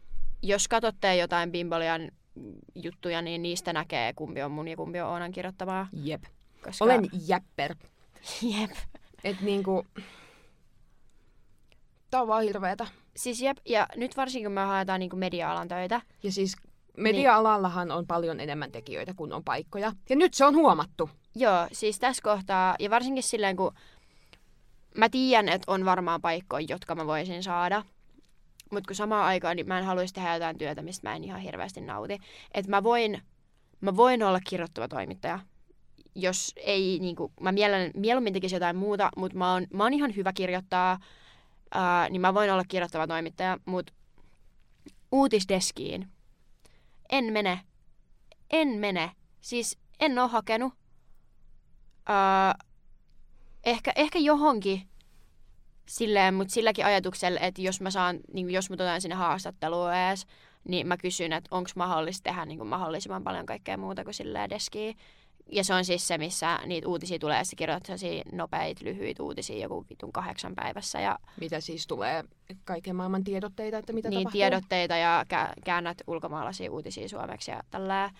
jos katsotte jotain Bimbolian juttuja, niin niistä näkee, kumpi on mun ja kumpi on Oonan kirjoittamaa. Jep. Koska... Olen jäpper. [laughs] Jep. Et niinku... Tää on vaan hirveetä. Siis jep, ja nyt varsinkin kun me haetaan niin media-alan töitä, Ja siis media-alallahan on paljon enemmän tekijöitä kuin on paikkoja. Ja nyt se on huomattu. joo, siis tässä kohtaa, ja varsinkin silleen kun mä tiedän, että on varmaan paikkoja, jotka mä voisin saada, mutta kun samaan aikaan niin mä en haluaisi tehdä jotain työtä, mistä mä en ihan hirveästi nauti. Että mä voin, mä voin olla kirjoittava toimittaja, jos ei, niin kuin, mä mielen, mieluummin tekisin jotain muuta, mutta mä oon, mä oon ihan hyvä kirjoittaa, ää, niin mä voin olla kirjoittava toimittaja, mutta uutisdeskiin en mene. En mene. Siis en oo hakenut. Ää, ehkä, ehkä johonkin silleen, mutta silläkin ajatuksella, että jos mä saan, niin jos mut otan sinne haastatteluun ees, niin mä kysyn, että onko mahdollista tehdä niin kuin mahdollisimman paljon kaikkea muuta kuin silleen deskiä. Ja se on siis se, missä niitä uutisia tulee, ja sä kirjoitat nopeita, lyhyitä uutisia joku vitun kahdeksan päivässä. Ja Mitä siis tulee kaiken maailman tiedotteita, että mitä niin tapahtuu. tiedotteita ja kä- käännät ulkomaalaisia uutisia suomeksi ja tällä.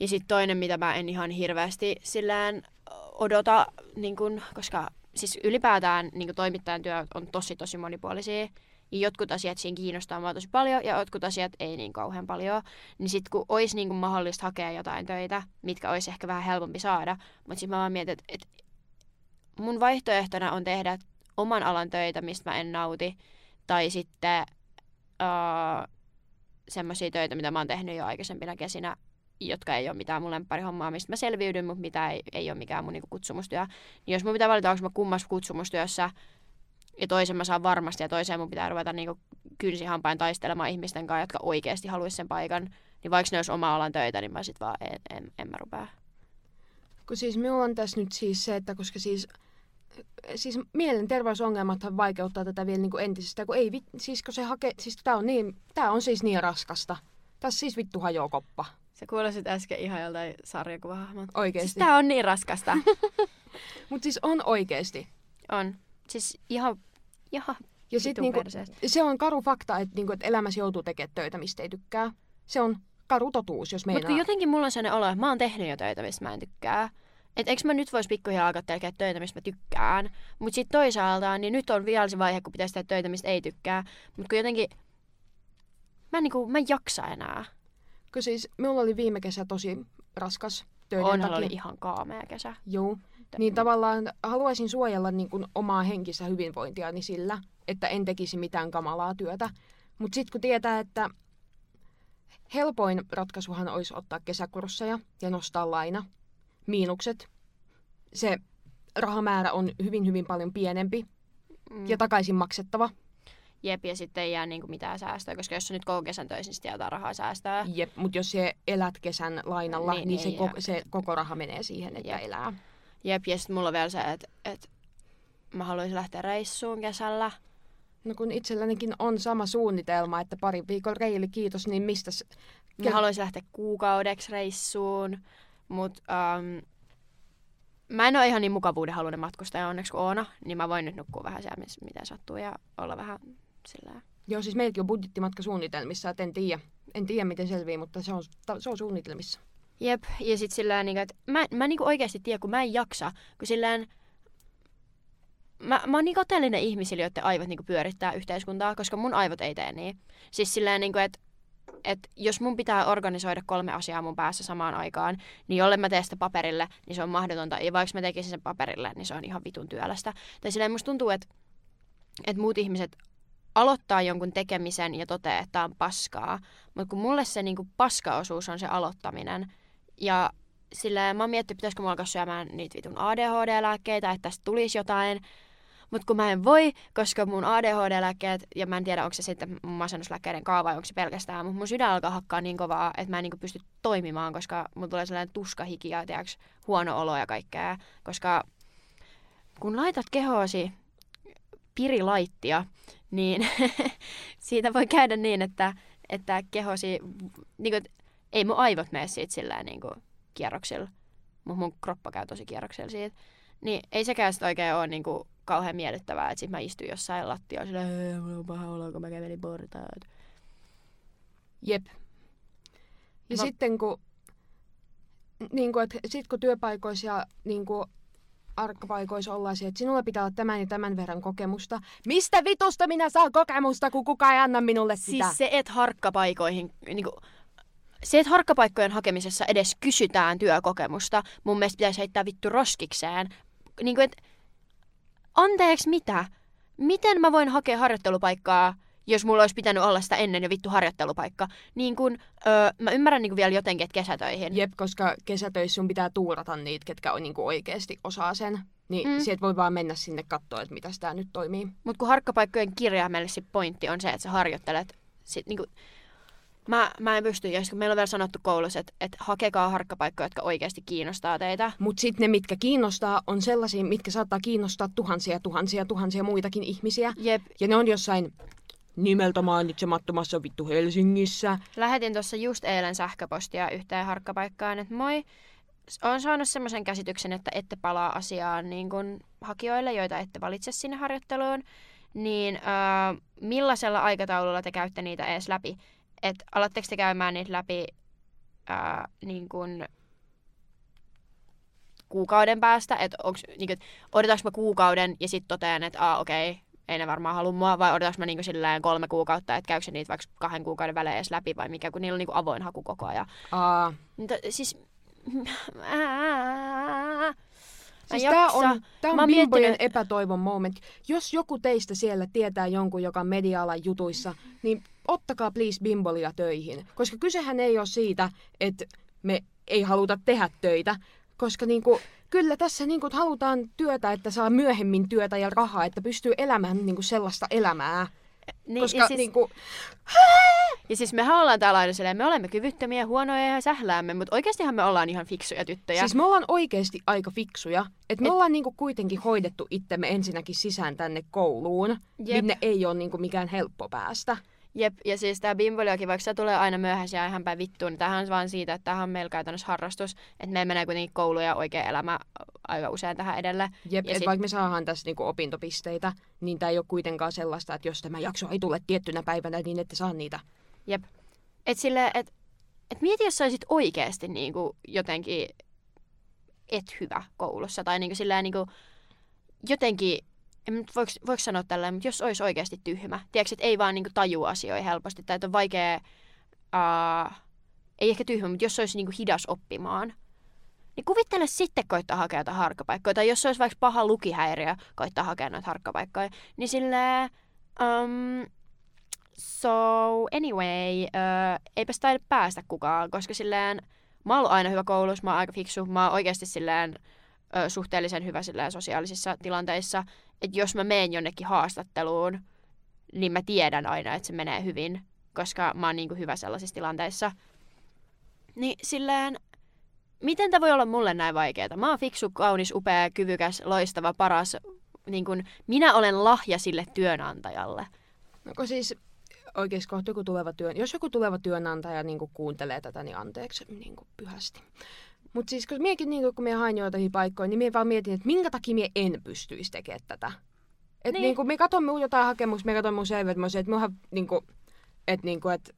Ja sitten toinen, mitä mä en ihan hirveästi sillään odota, niin kun, koska siis ylipäätään niin toimittajan työ on tosi tosi monipuolisia. Ja jotkut asiat siinä kiinnostaa mua tosi paljon ja jotkut asiat ei niin kauhean paljon. Niin sitten kun olisi niin kun mahdollista hakea jotain töitä, mitkä olisi ehkä vähän helpompi saada, mutta sitten mä vaan mietin, että, että mun vaihtoehtona on tehdä oman alan töitä, mistä mä en nauti, tai sitten uh, semmoisia töitä, mitä mä oon tehnyt jo aikaisempina kesinä, jotka ei ole mitään mun lempparihommaa, mistä mä selviydyn, mutta mitä ei, ei ole mikään mun niinku kutsumustyö. Niin jos mun pitää valita, onko mä kummassa kutsumustyössä, ja toisen mä saan varmasti, ja toiseen mun pitää ruveta niinku kynsihampain taistelemaan ihmisten kanssa, jotka oikeasti haluaisi sen paikan, niin vaikka ne olisi oma alan töitä, niin mä sit vaan en, en, en mä rupea. Kun siis minulla on tässä nyt siis se, että koska siis, siis mielenterveysongelmathan vaikeuttaa tätä vielä niin kuin entisestä, kun ei, siis kun se hakee, siis tää on, niin, tää on siis niin raskasta. Tässä siis vittu hajoaa koppa. Se kuulosit äsken ihan joltain sarjakuvahahmot. Oikeesti. Siis tää on niin raskasta. [laughs] Mutta siis on oikeesti. on. Siis ihan, ihan Ja sit niinku, se on karu fakta, että, niinku, että elämässä joutuu tekemään töitä, mistä ei tykkää. Se on karu totuus, jos Mutta meinaa. kun jotenkin mulla on sellainen olo, että mä oon tehnyt jo töitä, mistä mä en tykkää. Et eikö mä nyt vois pikkuhiljaa alkaa tekemään töitä, mistä mä tykkään. Mutta sitten toisaalta, niin nyt on vielä se vaihe, kun pitäisi tehdä töitä, mistä ei tykkää. Mutta kun jotenkin, mä en, niinku, mä en jaksa enää. Kun siis minulla oli viime kesä tosi raskas töiden Onhan takia. oli ihan kaamea kesä. Joo. Niin tavallaan haluaisin suojella niin kuin omaa henkistä hyvinvointiani sillä, että en tekisi mitään kamalaa työtä. Mutta sitten kun tietää, että helpoin ratkaisuhan olisi ottaa kesäkursseja ja nostaa laina, miinukset, se rahamäärä on hyvin hyvin paljon pienempi Mm. ja takaisin maksettava. Jep, ja sitten ei jää niinku mitään säästöä, koska jos sä nyt koko kesän töisin, niin sitten jotain rahaa säästää. Jep, mutta jos se elät kesän lainalla, Niin, niin, se, ko- se koko raha menee siihen, että Jep. elää. Jep, ja sitten mulla on vielä se, että et mä haluaisin lähteä reissuun kesällä. No kun itsellänikin on sama suunnitelma, että pari viikon reili, kiitos, niin mistä Mä haluaisin lähteä kuukaudeksi reissuun, mutta um, mä en ole ihan niin mukavuuden haluinen matkustaja onneksi kuin Oona, niin mä voin nyt nukkua vähän siellä, mitä sattuu ja olla vähän sillä Joo, siis meilläkin on budjettimatka suunnitelmissa, että en tiedä, en tiedä miten selvii, mutta se on, se on suunnitelmissa. Jep, ja sit sillä niin että mä, mä niinku oikeasti tiedän, kun mä en jaksa, kun sillään mä, mä oon niin kateellinen ihmisille, joiden aivot niinku pyörittää yhteiskuntaa, koska mun aivot ei tee niin. Siis silleen, niinku, että et jos mun pitää organisoida kolme asiaa mun päässä samaan aikaan, niin jolle mä teen sitä paperille, niin se on mahdotonta. Ja vaikka mä tekisin sen paperille, niin se on ihan vitun työlästä. Tai silleen musta tuntuu, että et muut ihmiset aloittaa jonkun tekemisen ja toteaa, että tää on paskaa. Mutta kun mulle se niinku paskaosuus on se aloittaminen. Ja sillä mä oon miettinyt, pitäisikö mulla alkaa syömään niitä vitun ADHD-lääkkeitä, että tästä tulisi jotain. Mutta kun mä en voi, koska mun ADHD-lääkkeet, ja mä en tiedä, onko se sitten mun masennuslääkkeiden kaava vai onko se pelkästään, mutta mun sydän alkaa hakkaa niin kovaa, että mä en niinku pysty toimimaan, koska mun tulee sellainen tuskahiki ja tiiäks, huono olo ja kaikkea. Koska kun laitat kehoosi pirilaittia, niin [laughs] siitä voi käydä niin, että, että kehosi, niin kuin, ei mun aivot mene siitä sillä niin kuin, kierroksilla, mutta mun kroppa käy tosi kierroksilla siitä. Niin ei sekään sit oikein ole niin kuin, kauhean miellyttävää, että sit mä istun jossain lattialla sillä, "Hei, mulla on paha olo, kun mä kävelin portaat. Jep. Ja Mä- sitten kun, niin kuin, että sit kun työpaikoissa ja niin kuin, arkkapaikoissa ollaan siihen, että sinulla pitää olla tämän ja tämän verran kokemusta. Mistä vitusta minä saan kokemusta, kun kukaan ei anna minulle sitä? Siis se, että harkkapaikoihin, niin kuin, se, että harkkapaikkojen hakemisessa edes kysytään työkokemusta, mun mielestä pitäisi heittää vittu roskikseen. Niin kuin, että, anteeksi mitä? Miten mä voin hakea harjoittelupaikkaa, jos mulla olisi pitänyt olla sitä ennen jo vittu harjoittelupaikka? Niin kun, öö, mä ymmärrän niin kuin vielä jotenkin, että kesätöihin. Jep, koska kesätöissä sun pitää tuurata niitä, ketkä on, niin kuin oikeasti osaa sen. Niin Mm. sieltä voi vaan mennä sinne katsoa, että mitä tämä nyt toimii. Mutta kun harkkapaikkojen kirjaimellisesti pointti on se, että sä harjoittelet, sit niinku, mä, mä en pysty, ja kun meillä on vielä sanottu koulussa, että, että hakekaa harkkapaikkoja, jotka oikeasti kiinnostaa teitä. Mutta sitten ne, mitkä kiinnostaa, on sellaisia, mitkä saattaa kiinnostaa tuhansia, tuhansia, tuhansia muitakin ihmisiä. Jep, Ja ne on jossain nimeltä mainitsemattomassa vittu Helsingissä. lähetin tuossa just eilen sähköpostia yhteen harkkapaikkaan, että moi, olen saanut semmoisen käsityksen, että ette palaa asiaan niin kun hakijoille, joita ette valitse sinne harjoitteluun, niin äh, millaisella aikataululla te käytte niitä edes läpi? Et alatteko te käymään niitä läpi äh, niin kun kuukauden päästä, että niin et, odotanko mä kuukauden ja sitten totean, että aa okei, okay, ei ne varmaan halua mua, vai odotanko mä niinku silleen kolme kuukautta, että käykö niitä vaikka kahden kuukauden välein edes läpi, vai mikä, kun niillä on niinku avoin haku koko ajan. Aa, Mutta siis... [laughs] Siis tämä on, tää on bimbojen miettinyt- epätoivon moment. Jos joku teistä siellä tietää jonkun, joka on media-alan jutuissa, niin ottakaa please bimbolia töihin. Koska kysehän ei ole siitä, että me ei haluta tehdä töitä. Koska niinku, kyllä tässä niinku halutaan työtä, että saa myöhemmin työtä ja rahaa, että pystyy elämään niinku sellaista elämää. Niin, Koska ja, siis, niinku, ja siis mehän ollaan täällä aina silleen, me olemme kyvyttömiä, huonoja ja sähläämme, mutta oikeastihan me ollaan ihan fiksuja tyttöjä. Siis me ollaan oikeasti aika fiksuja. Että me Et- ollaan niinku kuitenkin hoidettu itsemme ensinnäkin sisään tänne kouluun, Jep. minne ei ole niinku mikään helppo päästä. Jep, ja siis tää bimboliakin, vaikka se tulee aina myöhässä ja ihan päin vittuun, niin tämähän on vaan siitä, että tämähän on meillä käytännössä harrastus, että meillä menee kuitenkin koulu ja oikea elämä aika usein tähän edelle. Jep, Ja et sit- vaikka me saadaan tässä niinku opintopisteitä, niin tämä ei ole kuitenkaan sellaista, että jos tämä jakso ei tule tiettynä päivänä, niin ette saa niitä. Jep. Et sille, et, et mieti, jos sä olisit oikeasti niinku jotenkin et hyvä koulussa, tai niinku silleen niinku jotenkin, en nyt voiko, voiko sanoa tälleen, mutta jos olisi oikeasti tyhmä, tiedätkö, että ei vaan niinku tajua asioita helposti, tai että on vaikea, uh, ei ehkä tyhmä, mutta jos olisi niinku hidas oppimaan, niin kuvittele sitten koittaa hakea jotain harkkapaikkoja, tai jos olisi vaikka paha lukihäiriö koittaa hakea noita harkkapaikkoja, niin silleen, um, so anyway, uh, eipä sitä päästä kukaan, koska silleen, mä oon ollut aina hyvä koulussa, mä oon aika fiksu, mä oon oikeasti silleen ö, suhteellisen hyvä sosiaalisissa tilanteissa, että jos mä menen jonnekin haastatteluun, niin mä tiedän aina, että se menee hyvin, koska mä oon niin kuin hyvä sellaisissa tilanteissa. Niin silleen, miten tämä voi olla mulle näin vaikeaa? Mä oon fiksu, kaunis, upea, kyvykäs, loistava, paras. Niin kun, minä olen lahja sille työnantajalle. No siis oikeasti kohta joku tuleva työn, jos joku tuleva työnantaja niin kuuntelee tätä, niin anteeksi niin pyhästi. Mutta siis kun mietin, niin kun minä hain joitakin paikkoja, niin minä vaan mietin, että minkä takia minä en pystyisi tekemään tätä. Et Niin. niin. niin me katson mun jotain hakemuksia, me katson mun että mä olisin, että, minähän, niin että, niin että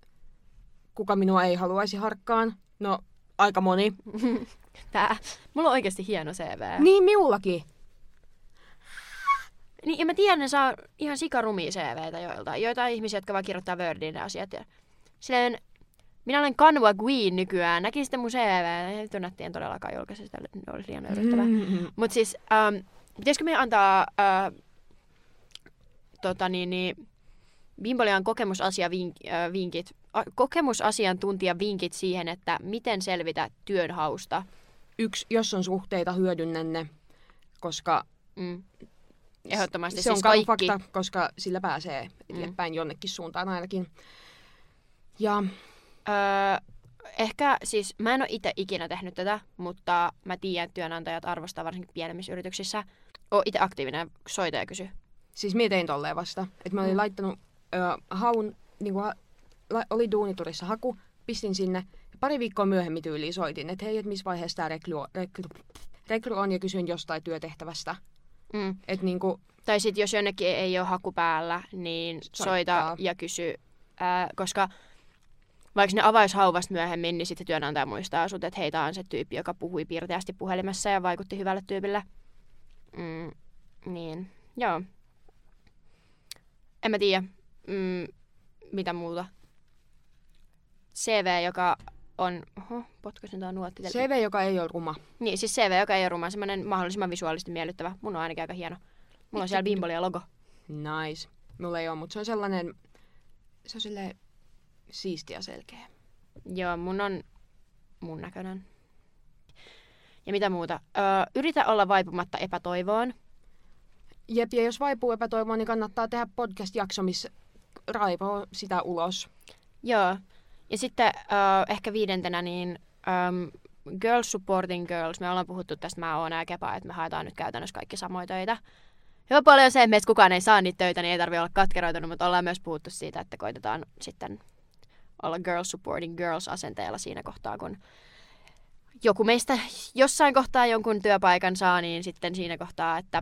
kuka minua ei haluaisi harkkaan. No, aika moni. [laughs] Tää. Mulla on oikeasti hieno CV. Niin, minullakin. Niin, ja mä tiedän, ne saa ihan sikarumia CVtä joiltain. Joitain ihmisiä, jotka vaan kirjoittaa Wordiin ne asiat. Ja silleen, minä olen Canva Queen nykyään. Näkin sitten mun. Tunnettiin en todellakaan julkaisi sitä, ne oli liian nöyryttävää. Mm. Mutta siis, ähm, pitäisikö meidän antaa äh, tota niin, niin, Bimbolian kokemusasia vink, äh, vinkit, a, kokemusasiantuntija vinkit siihen, että miten selvitä työnhausta. Yksi, jos on suhteita, hyödynnä ne, koska Mm. Ehdottomasti se on siis karu kaikki. fakta, koska sillä pääsee eteenpäin jonnekin suuntaan ainakin. Ja Öö, ehkä siis, mä en ole itse ikinä tehnyt tätä, mutta mä tiedän, että työnantajat arvostaa varsinkin pienemmissä yrityksissä. Oo itse aktiivinen, soita ja kysy. siis mie tein tolleen vasta, että mä olin Mm. laittanut ö, haun, niin kuin, ha, la, oli duuniturissa haku, pistin sinne, ja pari viikkoa myöhemmin tyyliin soitin, että hei, että missä vaiheessa tämä rekry, on- rekry, rekry on, ja kysyin jostain työtehtävästä. Mm. Että niin kuin, Tai sitten jos jonnekin ei ole haku päällä, niin soita Soittaa. ja kysy. Ää, koska vaikka ne avaisi hauvasta myöhemmin, niin sitten työnantaja muistaa sut, että hei, tää on se tyyppi, joka puhui piirteästi puhelimessa ja vaikutti hyvälle tyypille. Mm, niin, joo. En mä tiedä, mm, mitä muuta. CV, joka on... Oho, potkasin tää nuotti. CV, joka ei ole ruma. Niin, siis CV, joka ei ole ruma, semmoinen mahdollisimman visuaalisesti miellyttävä. Mun on ainakin aika hieno. Mulla on siellä Bimbolia logo. Nice. Mulla ei ole, mutta se on sellainen, se on silleen siisti ja selkeä. Joo, mun on mun näköinen. Ja mitä muuta? Öö, yritä olla vaipumatta epätoivoon. Jep, ja jos vaipuu epätoivoon, niin kannattaa tehdä podcast-jakso, missä raivoo sitä ulos. Joo. Ja sitten öö, ehkä viidentenä, niin öö, Girls Supporting Girls. Me ollaan puhuttu tästä, mä oon ja Kepa, että me haetaan nyt käytännössä kaikki samoja töitä. Hyvä paljon se, että meistä kukaan ei saa niitä töitä, niin ei tarvitse olla katkeroitunut, mutta ollaan myös puhuttu siitä, että koitetaan sitten olla Girls Supporting Girls asenteella siinä kohtaa, kun joku meistä jossain kohtaa jonkun työpaikan saa, niin sitten siinä kohtaa, että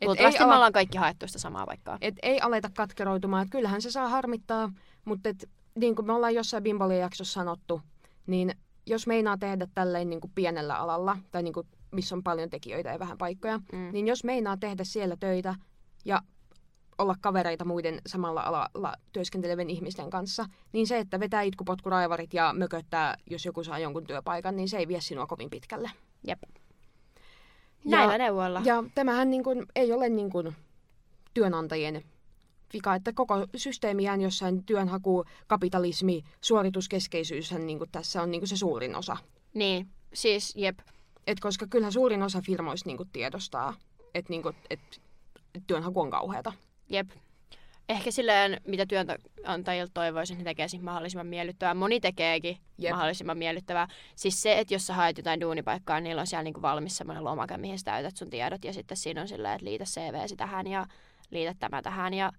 Et luultavasti ei me ala- ollaan kaikki haettu sitä samaa paikkaa. Et ei aleta katkeroitumaan. Et kyllähän se saa harmittaa, mutta et, niin kuin me ollaan jossain Bimbolin jaksossa sanottu, niin jos meinaa tehdä tälleen niin kuin pienellä alalla, tai niin kuin, missä on paljon tekijöitä ja vähän paikkoja, Mm. niin jos meinaa tehdä siellä töitä ja olla kavereita muiden samalla alalla työskentelevien ihmisten kanssa, niin se, että vetää itkupotkuraivarit ja mököttää, jos joku saa jonkun työpaikan, niin se ei vie sinua kovin pitkälle. Jep. Näillä neuvoilla. Ja tämähän niin kuin, ei ole niin kuin, työnantajien vika, että koko systeemiään jossain työnhaku, kapitalismi, suorituskeskeisyyshän niin kuin tässä on niin kuin se suurin osa. Niin, siis jep. Et koska kyllähän suurin osa firmoista niin kuin tiedostaa, että niin kuin, et työnhaku on kauheata. Jep. Ehkä silleen, mitä työnantajilta toivoisin, ne tekee siitä mahdollisimman miellyttävää. Moni tekeekin Jep. mahdollisimman miellyttävää. Siis se, että jos sä haet jotain duunipaikkaa, niin niillä on siellä niinku valmis semmoinen lomake, mihin sä täytät sun tiedot. Ja sitten siinä on silleen, että liitä CVsi tähän ja liitä tämä tähän. Ja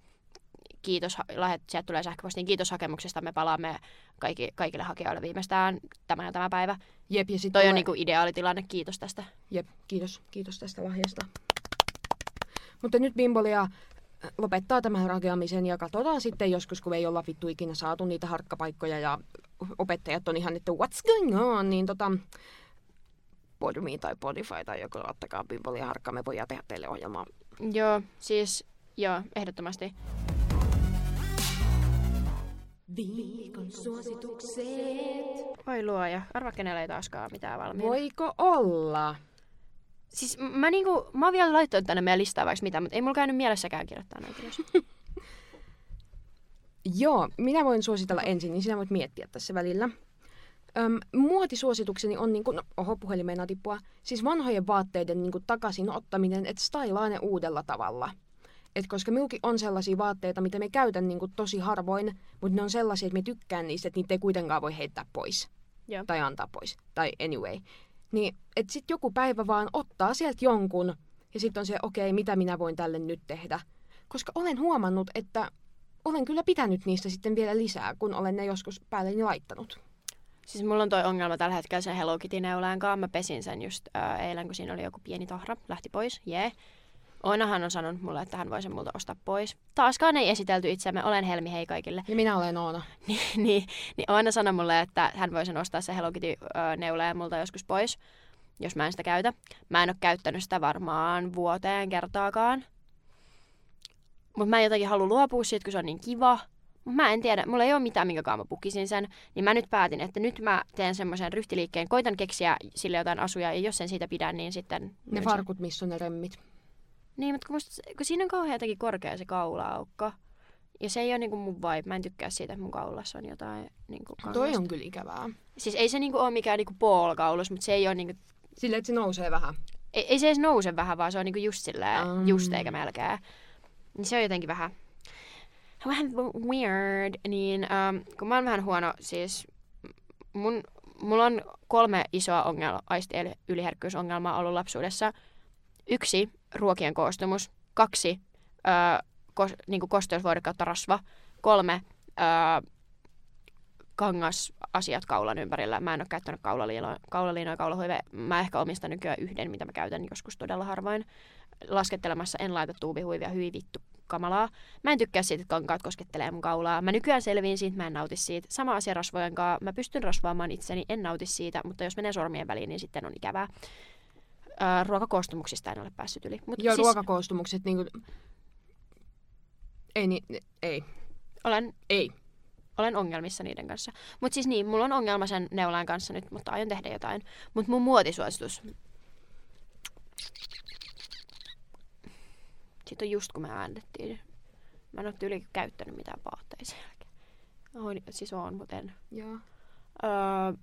kiitos, lähet, sieltä tulee sähköpostiin kiitos hakemuksesta, me palaamme kaikki, kaikille hakijoille viimeistään tämä ja tämä päivä. Jep, ja sit Toi tulee- on niinku ideaalitilanne, kiitos tästä. Jep, kiitos, kiitos tästä lahjasta. Mutta nyt Bimbolia lopettaa tämän rakeamisen ja katsotaan sitten joskus, kun ei olla vittu ikinä saatu niitä harkkapaikkoja ja opettajat on ihan, että what's going on, niin tota, Podme tai Podify tai joku ottakaa Bimbolia harkkaa, me voidaan tehdä teille ohjelmaa. Joo, siis joo, ehdottomasti. Viikon suositukset. Voi luoja, arva kenellä ei taaskaan mitään valmiina. Voiko olla? Siis mä, niinku, mä oon vielä laittanut tänne meidän listaa vaikka mitä, mutta ei mulla käynyt mielessäkään kirjoittaa näitä ylös. [laughs] Joo, minä voin suositella ensin, niin sinä voit miettiä tässä välillä. Öm, muotisuositukseni on niin kuin, no, oho puhelimeen tippua, siis vanhojen vaatteiden niin kuin, takaisin ottaminen, että stylaa ne uudella tavalla. Et koska minullakin on sellaisia vaatteita, mitä me käytän niin kuin, tosi harvoin, mutta ne on sellaisia, että me tykkään niistä, että niitä ei kuitenkaan voi heittää pois. Joo. Tai antaa pois. Tai anyway. Niin, että sitten joku päivä vaan ottaa sieltä jonkun, ja sitten on se, okei, okay, mitä minä voin tälle nyt tehdä. Koska olen huomannut, että olen kyllä pitänyt niistä sitten vielä lisää, kun olen ne joskus päälleni laittanut. Siis mulla on toi ongelma tällä hetkellä sen Hello Kitty-neulaan kanssa. Mä pesin sen just ää, eilen, kun siinä oli joku pieni tahra. Lähti pois, jee. Yeah. Oinahan on sanonut mulle, että hän voi sen multa ostaa pois. Taaskaan ei esitelty itseämme. Olen Helmi, hei kaikille. Ja minä olen Oona. [laughs] niin, niin, niin Oina sanoi mulle, että hän voi sen ostaa se Hello Kitty-neulaan multa joskus pois, jos mä en sitä käytä. Mä en ole käyttänyt sitä varmaan vuoteen kertaakaan. Mutta mä en jotenkin halua luopua siitä, kun se on niin kiva. Mut mä en tiedä, mulla ei ole mitään, minkä mä pukisin sen. Niin mä nyt päätin, että nyt mä teen semmoisen ryhtiliikkeen. Koitan keksiä sille jotain asuja, ja jos en siitä pidä, niin sitten... Ne farkut, missä on ne remmit. Niin, mutta kun, musta, kun siinä on kauhean jotenkin korkea se kaula-aukko. Ja se ei ole niinku mun vibe. Mä en tykkää siitä, että mun kaulassa on jotain niinku Toi kangasta. on kyllä ikävää. Siis ei se niinku ole mikään niinku poolkaulus, mutta se ei ole niinku... Silleen, että se nousee vähän. Ei, ei se edes nouse vähän, vaan se on niinku just silleen, Mm. just eikä melkein. Niin se on jotenkin vähän... Vähän weird. Niin ähm, kun mä oon vähän huono, siis mun, mulla on kolme isoa ongelma, aisti yliherkkyysongelmaa ollut lapsuudessa. Yksi, ruokien koostumus. Kaksi, öö, kos, niin kosteusvuori kautta rasva. Kolme, öö, kangasasiat kaulan ympärillä. Mä en ole käyttänyt kaulaliinoja, kaulaliinoja kaulahuive. Mä ehkä omistan nykyään yhden, mitä mä käytän joskus todella harvoin. Laskettelemassa en laita tuubihuivia, hyvin vittu kamalaa. Mä en tykkää siitä, että kankaat koskettelee mun kaulaa. Mä nykyään selviin siitä, mä en nauti siitä. Sama asia rasvojen kanssa. Mä pystyn rasvaamaan itseni, en nauti siitä, mutta jos menee sormien väliin, niin sitten on ikävää. Öö, ruokakoostumuksista en ole päässyt yli. Mut Joo, siis ruokakoostumukset niinku... Ei, ni, ei, olen, ei. olen ongelmissa niiden kanssa. Mutta siis niin, mulla on ongelma sen neulan kanssa nyt, mutta aion tehdä jotain. Mutta mun muotisuositus. Sitten on just kun me äännettiin. Mä en ole tyyli käyttänyt mitään vaatteita sen jälkeen. Oon, siis on, mutta en. Joo. Öö,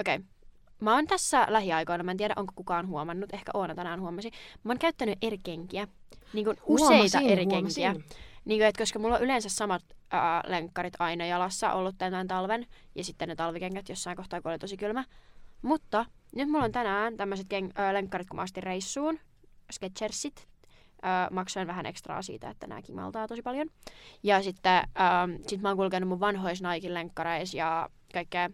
Okei. Okay. Mä oon tässä lähiaikoina, mä en tiedä onko kukaan huomannut, ehkä Oona tänään huomasi. Mä oon käyttänyt eri kenkiä. Niin kuin useita Huomasin, eri huomasin. kenkiä. Niin kuin, että koska mulla on yleensä samat ää, lenkkarit aina jalassa ollut tämän talven. Ja sitten ne talvikengät jossain kohtaa, kun oli tosi kylmä. Mutta nyt mulla on tänään tämmöiset ken- ää, lenkkarit, kun mä astin reissuun. Sketchersit. Ää, maksoin vähän ekstraa siitä, että nämä kimaltaa tosi paljon. Ja sitten ää, sit mä oon kulkenut mun vanhoissa Nike lenkkareissa ja kaikkea.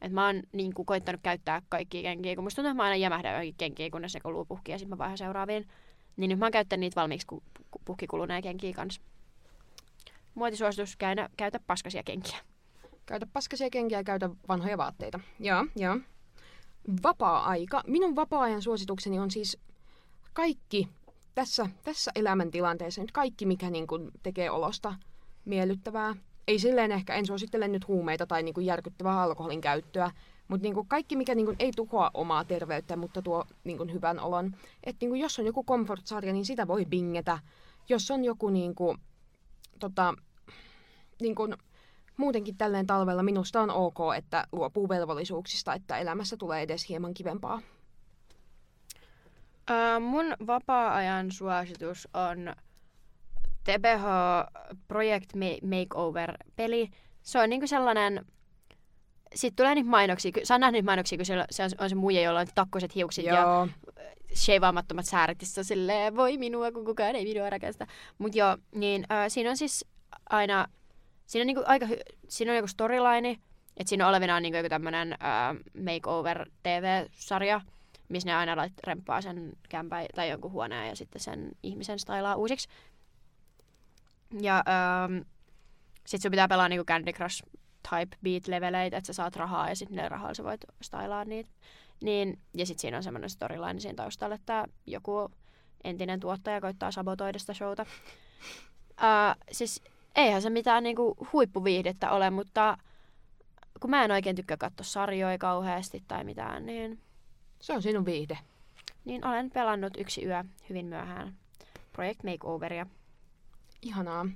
Et mä oon niin kuin, koittanut käyttää kaikkia kenkiä, kun musta tuntuu, että mä aina jämähdän johonkin kenkiin, kunnes se kuluu puhki ja sitten mä vaihan seuraaviin. Niin nyt mä oon käyttänyt niitä valmiiksi ku, ku, puhki kuluneen kenkiä kanssa. Muotisuositus, käytä, käytä paskasia kenkiä. Käytä paskasia kenkiä ja käytä vanhoja vaatteita. Joo, joo. Vapaa-aika. Minun vapaa-ajan suositukseni on siis kaikki tässä, tässä elämäntilanteessa, nyt kaikki mikä niin kuin tekee olosta miellyttävää. Ei silleen ehkä, en suosittele nyt huumeita tai niin kuin järkyttävää alkoholin käyttöä, Mutta niinku kaikki, mikä niinku ei tuhoa omaa terveyttä, mutta tuo niinku hyvän olon. Että niinku jos on joku comfort-sarja, niin sitä voi bingetä. Jos on joku niinku, tota, niinku, muutenkin tälleen talvella minusta on ok, että luopuu velvollisuuksista, että elämässä tulee edes hieman kivempaa. Uh, mun vapaa-ajan suositus on TBH Project Makeover-peli. Se on niinku sellainen... Sitten tulee niitä mainoksia. Sä on nähnyt mainoksia, kun se on, on se muija, jolla on takkoiset hiukset Joo. ja sheivaamattomat sääret. Se on silleen, voi minua, kun kukaan ei minua rakasta. Mutta joo, niin äh, siinä on siis aina... Siinä on niinku aika hy- siinä on joku storyline, että siinä on olevina niinku joku tämmönen äh, makeover TV-sarja, missä ne aina lait, remppaa sen kämpä tai jonkun huoneen ja sitten sen ihmisen stylaa uusiksi. Ja ähm, sit sun pitää pelaa niinku Candy Crush type beat leveleitä, että sä saat rahaa ja sitten ne rahalla sä voit stylaa niitä. Niin, ja sitten siinä on semmoinen storyline siinä taustalla, että joku entinen tuottaja koittaa sabotoida sitä showta. [laughs] Äh, siis eihän se mitään niinku huippuviihdettä ole, mutta kun mä en oikein tykkää katsoa sarjoja kauheasti tai mitään, niin, Se on sinun viihde. niin olen pelannut yksi yö hyvin myöhään Project Makeoveria. Ihanaa.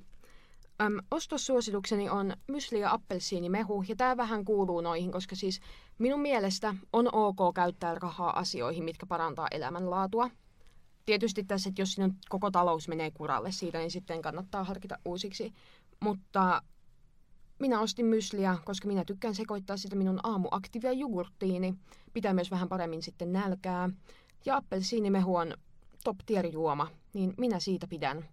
Öm, ostossuositukseni on mysli ja appelsiinimehu, ja tämä vähän kuuluu noihin, koska siis minun mielestä on ok käyttää rahaa asioihin, mitkä parantaa elämänlaatua. Tietysti tässä, että jos sinun koko talous menee kuralle siitä, niin sitten kannattaa harkita uusiksi. Mutta minä ostin mysliä, koska minä tykkään sekoittaa sitä minun aamuaktiivia jogurttiini. Pitää myös vähän paremmin sitten nälkää. Ja appelsiinimehu on top tier juoma, niin minä siitä pidän.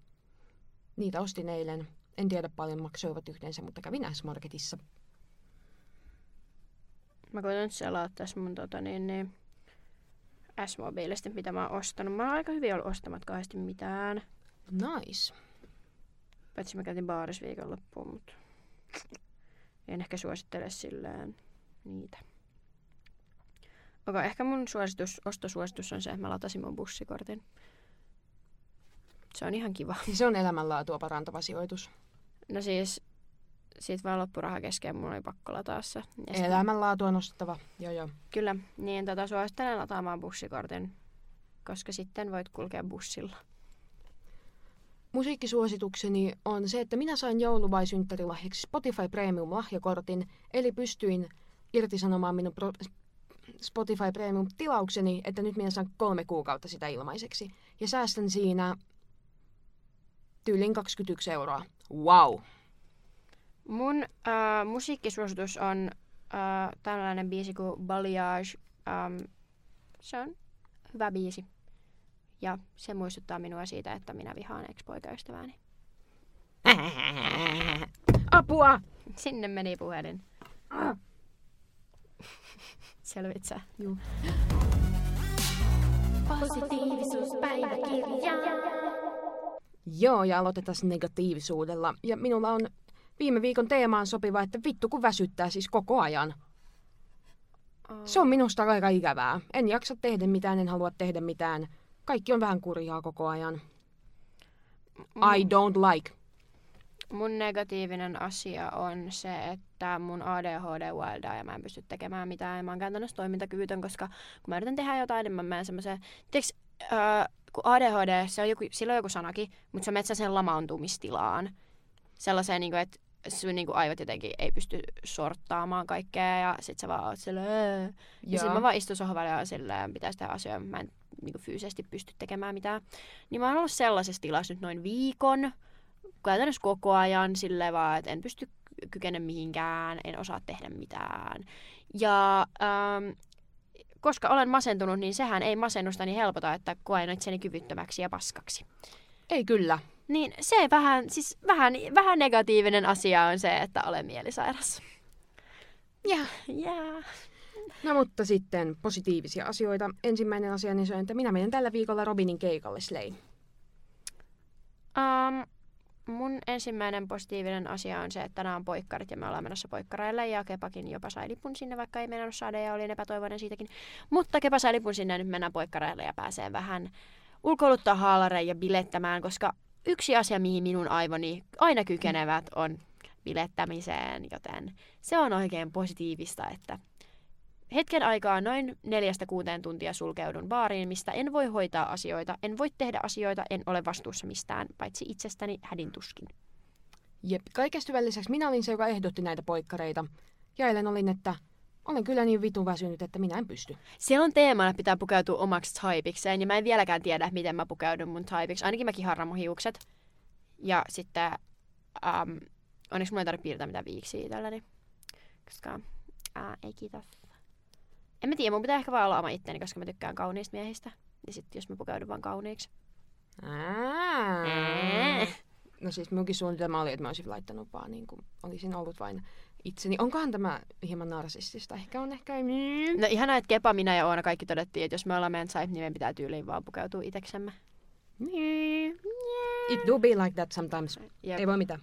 Niitä ostin eilen. En tiedä paljon maksoivat yhteensä, mutta kävin S-Marketissa. Mä koitan nyt selaa tässä mun tota, niin, niin, S-mobiilista, mitä mä oon ostanut. Mä oon aika hyvin ollut ostamat kahdesti mitään. Nice. Paitsi mä käytin baarissa viikonloppuun, mutta en ehkä suosittele silleen niitä. Okei, ehkä mun suositus, ostosuositus on se, että mä latasin mun bussikortin. Se on ihan kiva. Siis se on elämänlaatua parantava sijoitus. No siis, siitä vaan loppuraha kesken, mun oli pakko lataa se. Ja sitten- Elämänlaatua nostettava. Joo, joo. Kyllä, niin tota, suosittelen lataamaan bussikortin, koska sitten voit kulkea bussilla. Musiikkisuositukseni on se, että minä sain joulu- vai synttärilahjaksi Spotify Premium lahjakortin, eli pystyin irtisanomaan minun pro- Spotify Premium tilaukseni, että nyt minä saan kolme kuukautta sitä ilmaiseksi. Ja säästän siinä tyylin 21 euroa. Wow! Mun äh, musiikkisuositus on äh, tällainen biisi kuin Balayage. Ähm, se on hyvä biisi. Ja se muistuttaa minua siitä, että minä vihaan ex-poikaystävääni. [laughs] Apua! Sinne meni puhelin. Selvit sä. Juu. Positiivisuuspäiväkirja. Joo, ja aloitetaan negatiivisuudella. Ja minulla on viime viikon teemaan sopiva, että vittu kun väsyttää siis koko ajan. Se on minusta aika ikävää. En jaksa tehdä mitään, en halua tehdä mitään. Kaikki on vähän kurjaa koko ajan. I don't like. Mun negatiivinen asia on se, että mun ADHD wildaa ja mä en pysty tekemään mitään. Ja mä oon käytännössä toimintakyvytön, koska kun mä yritän tehdä jotain, niin mä menen semmoiseen... Tiedätkö, äh, kun ADHD, se on joku, sillä on joku sanakin, mutta se on metsä sen lamaantumistilaan. Sellaiseen, niin kuin, että sun niin kuin, aivot jotenkin ei pysty sorttaamaan kaikkea ja sit sä vaan oot silleen... "Ää." Ja sit mä vaan istun sohvalle ja silleen pitäisi tehdä asioita, mä en niin kuin, fyysisesti pysty tekemään mitään. Niin mä oon ollut sellaisessa tilassa nyt noin viikon, käytännössä koko ajan silleen vaan, että en pysty kykene mihinkään, en osaa tehdä mitään. Ja ähm, koska olen masentunut, niin sehän ei masennustani helpota, että koen itseni kyvyttömäksi ja paskaksi. Ei kyllä. Niin se vähän, siis vähän, vähän negatiivinen asia on se, että olen mielisairas. Ja, yeah. No mutta sitten positiivisia asioita. Ensimmäinen asia niin se on, että minä menen tällä viikolla Robinin keikalle Slay. Um, mun ensimmäinen positiivinen asia on se, että nämä on poikkarit ja me ollaan menossa poikkareille ja Kepakin jopa sai lipun sinne, vaikka ei mennä saada ja olin epätoivoinen siitäkin. Mutta Kepa sai lipun sinne ja nyt mennään poikkareille ja pääsee vähän ulkoiluttaa haalareja ja bilettämään, koska yksi asia, mihin minun aivoni aina kykenevät, on bilettämiseen, joten se on oikein positiivista, että hetken aikaa noin neljästä kuuteen tuntia sulkeudun baariin, mistä en voi hoitaa asioita, en voi tehdä asioita, en ole vastuussa mistään, paitsi itsestäni hädin tuskin. Jep, kaikesta hyvän lisäksi minä olin se, joka ehdotti näitä poikkareita. Ja eilen olin, että olen kyllä niin vitun väsynyt, että minä en pysty. Siellä on teemana, että pitää pukeutua omaksi taipikseen, ja mä en vieläkään tiedä, miten mä pukeudun mun taipiksi. Ainakin mäkin harran mun hiukset. Ja sitten, um, onneksi mulla ei tarvitse piirtää mitään viiksiä itselleni. Koska, ää, ei kiitos. En mä tiedä, mun pitää ehkä vaan olla oma itteni, koska mä tykkään kauniista miehistä. Ja sitten jos mä pukeudun vaan kauniiksi. Ää. No siis minunkin suunnitelma oli, että mä olisin laittanut vaan niin kuin olisin ollut vain itseni. Onkohan tämä hieman narsistista? Ehkä on, ehkä ei. No ihanaa, että Kepa, minä ja Oona kaikki todettiin, että jos me ollaan meidän type, niin meidän pitää tyyliin vaan pukeutua iteksemme. It do be like that sometimes. Jep. Ei voi mitään.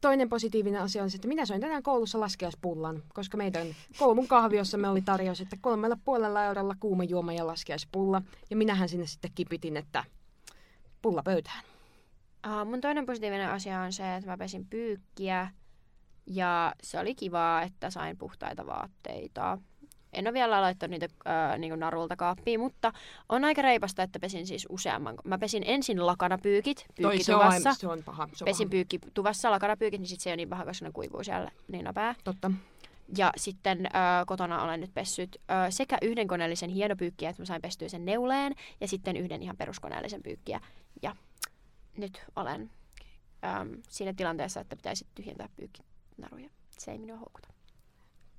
Toinen positiivinen asia on se, että minä söin tänään koulussa laskiaispullan, koska meidän koulun kahviossa me oli tarjous, että kolmella puolella eurolla kuuma juoma ja laskiaispulla. Ja minähän sinne sitten kipitin, että pulla pöytään. Uh, mun toinen positiivinen asia on se, että mä pesin pyykkiä ja se oli kivaa, että sain puhtaita vaatteita. En ole vielä laittanut niitä äh, niin narulta kaappiin, mutta on aika reipasta, että pesin siis useamman. Mä pesin ensin lakanapyykit Toi se on, pyykkituvassa. se on paha. Se on Pesin paha. pyykkituvassa lakanapyykit, niin sit se ei ole niin paha, koska ne kuivuu siellä niin nopea. Totta. Ja sitten äh, kotona olen nyt pessyt äh, sekä yhden koneellisen hienopyykkiä, että mä sain pestyä sen neuleen, ja sitten yhden ihan peruskoneellisen pyykkiä. Ja nyt olen ähm, siinä tilanteessa, että pitäisi tyhjentää pyykkinaruja. Se ei minua houkuta.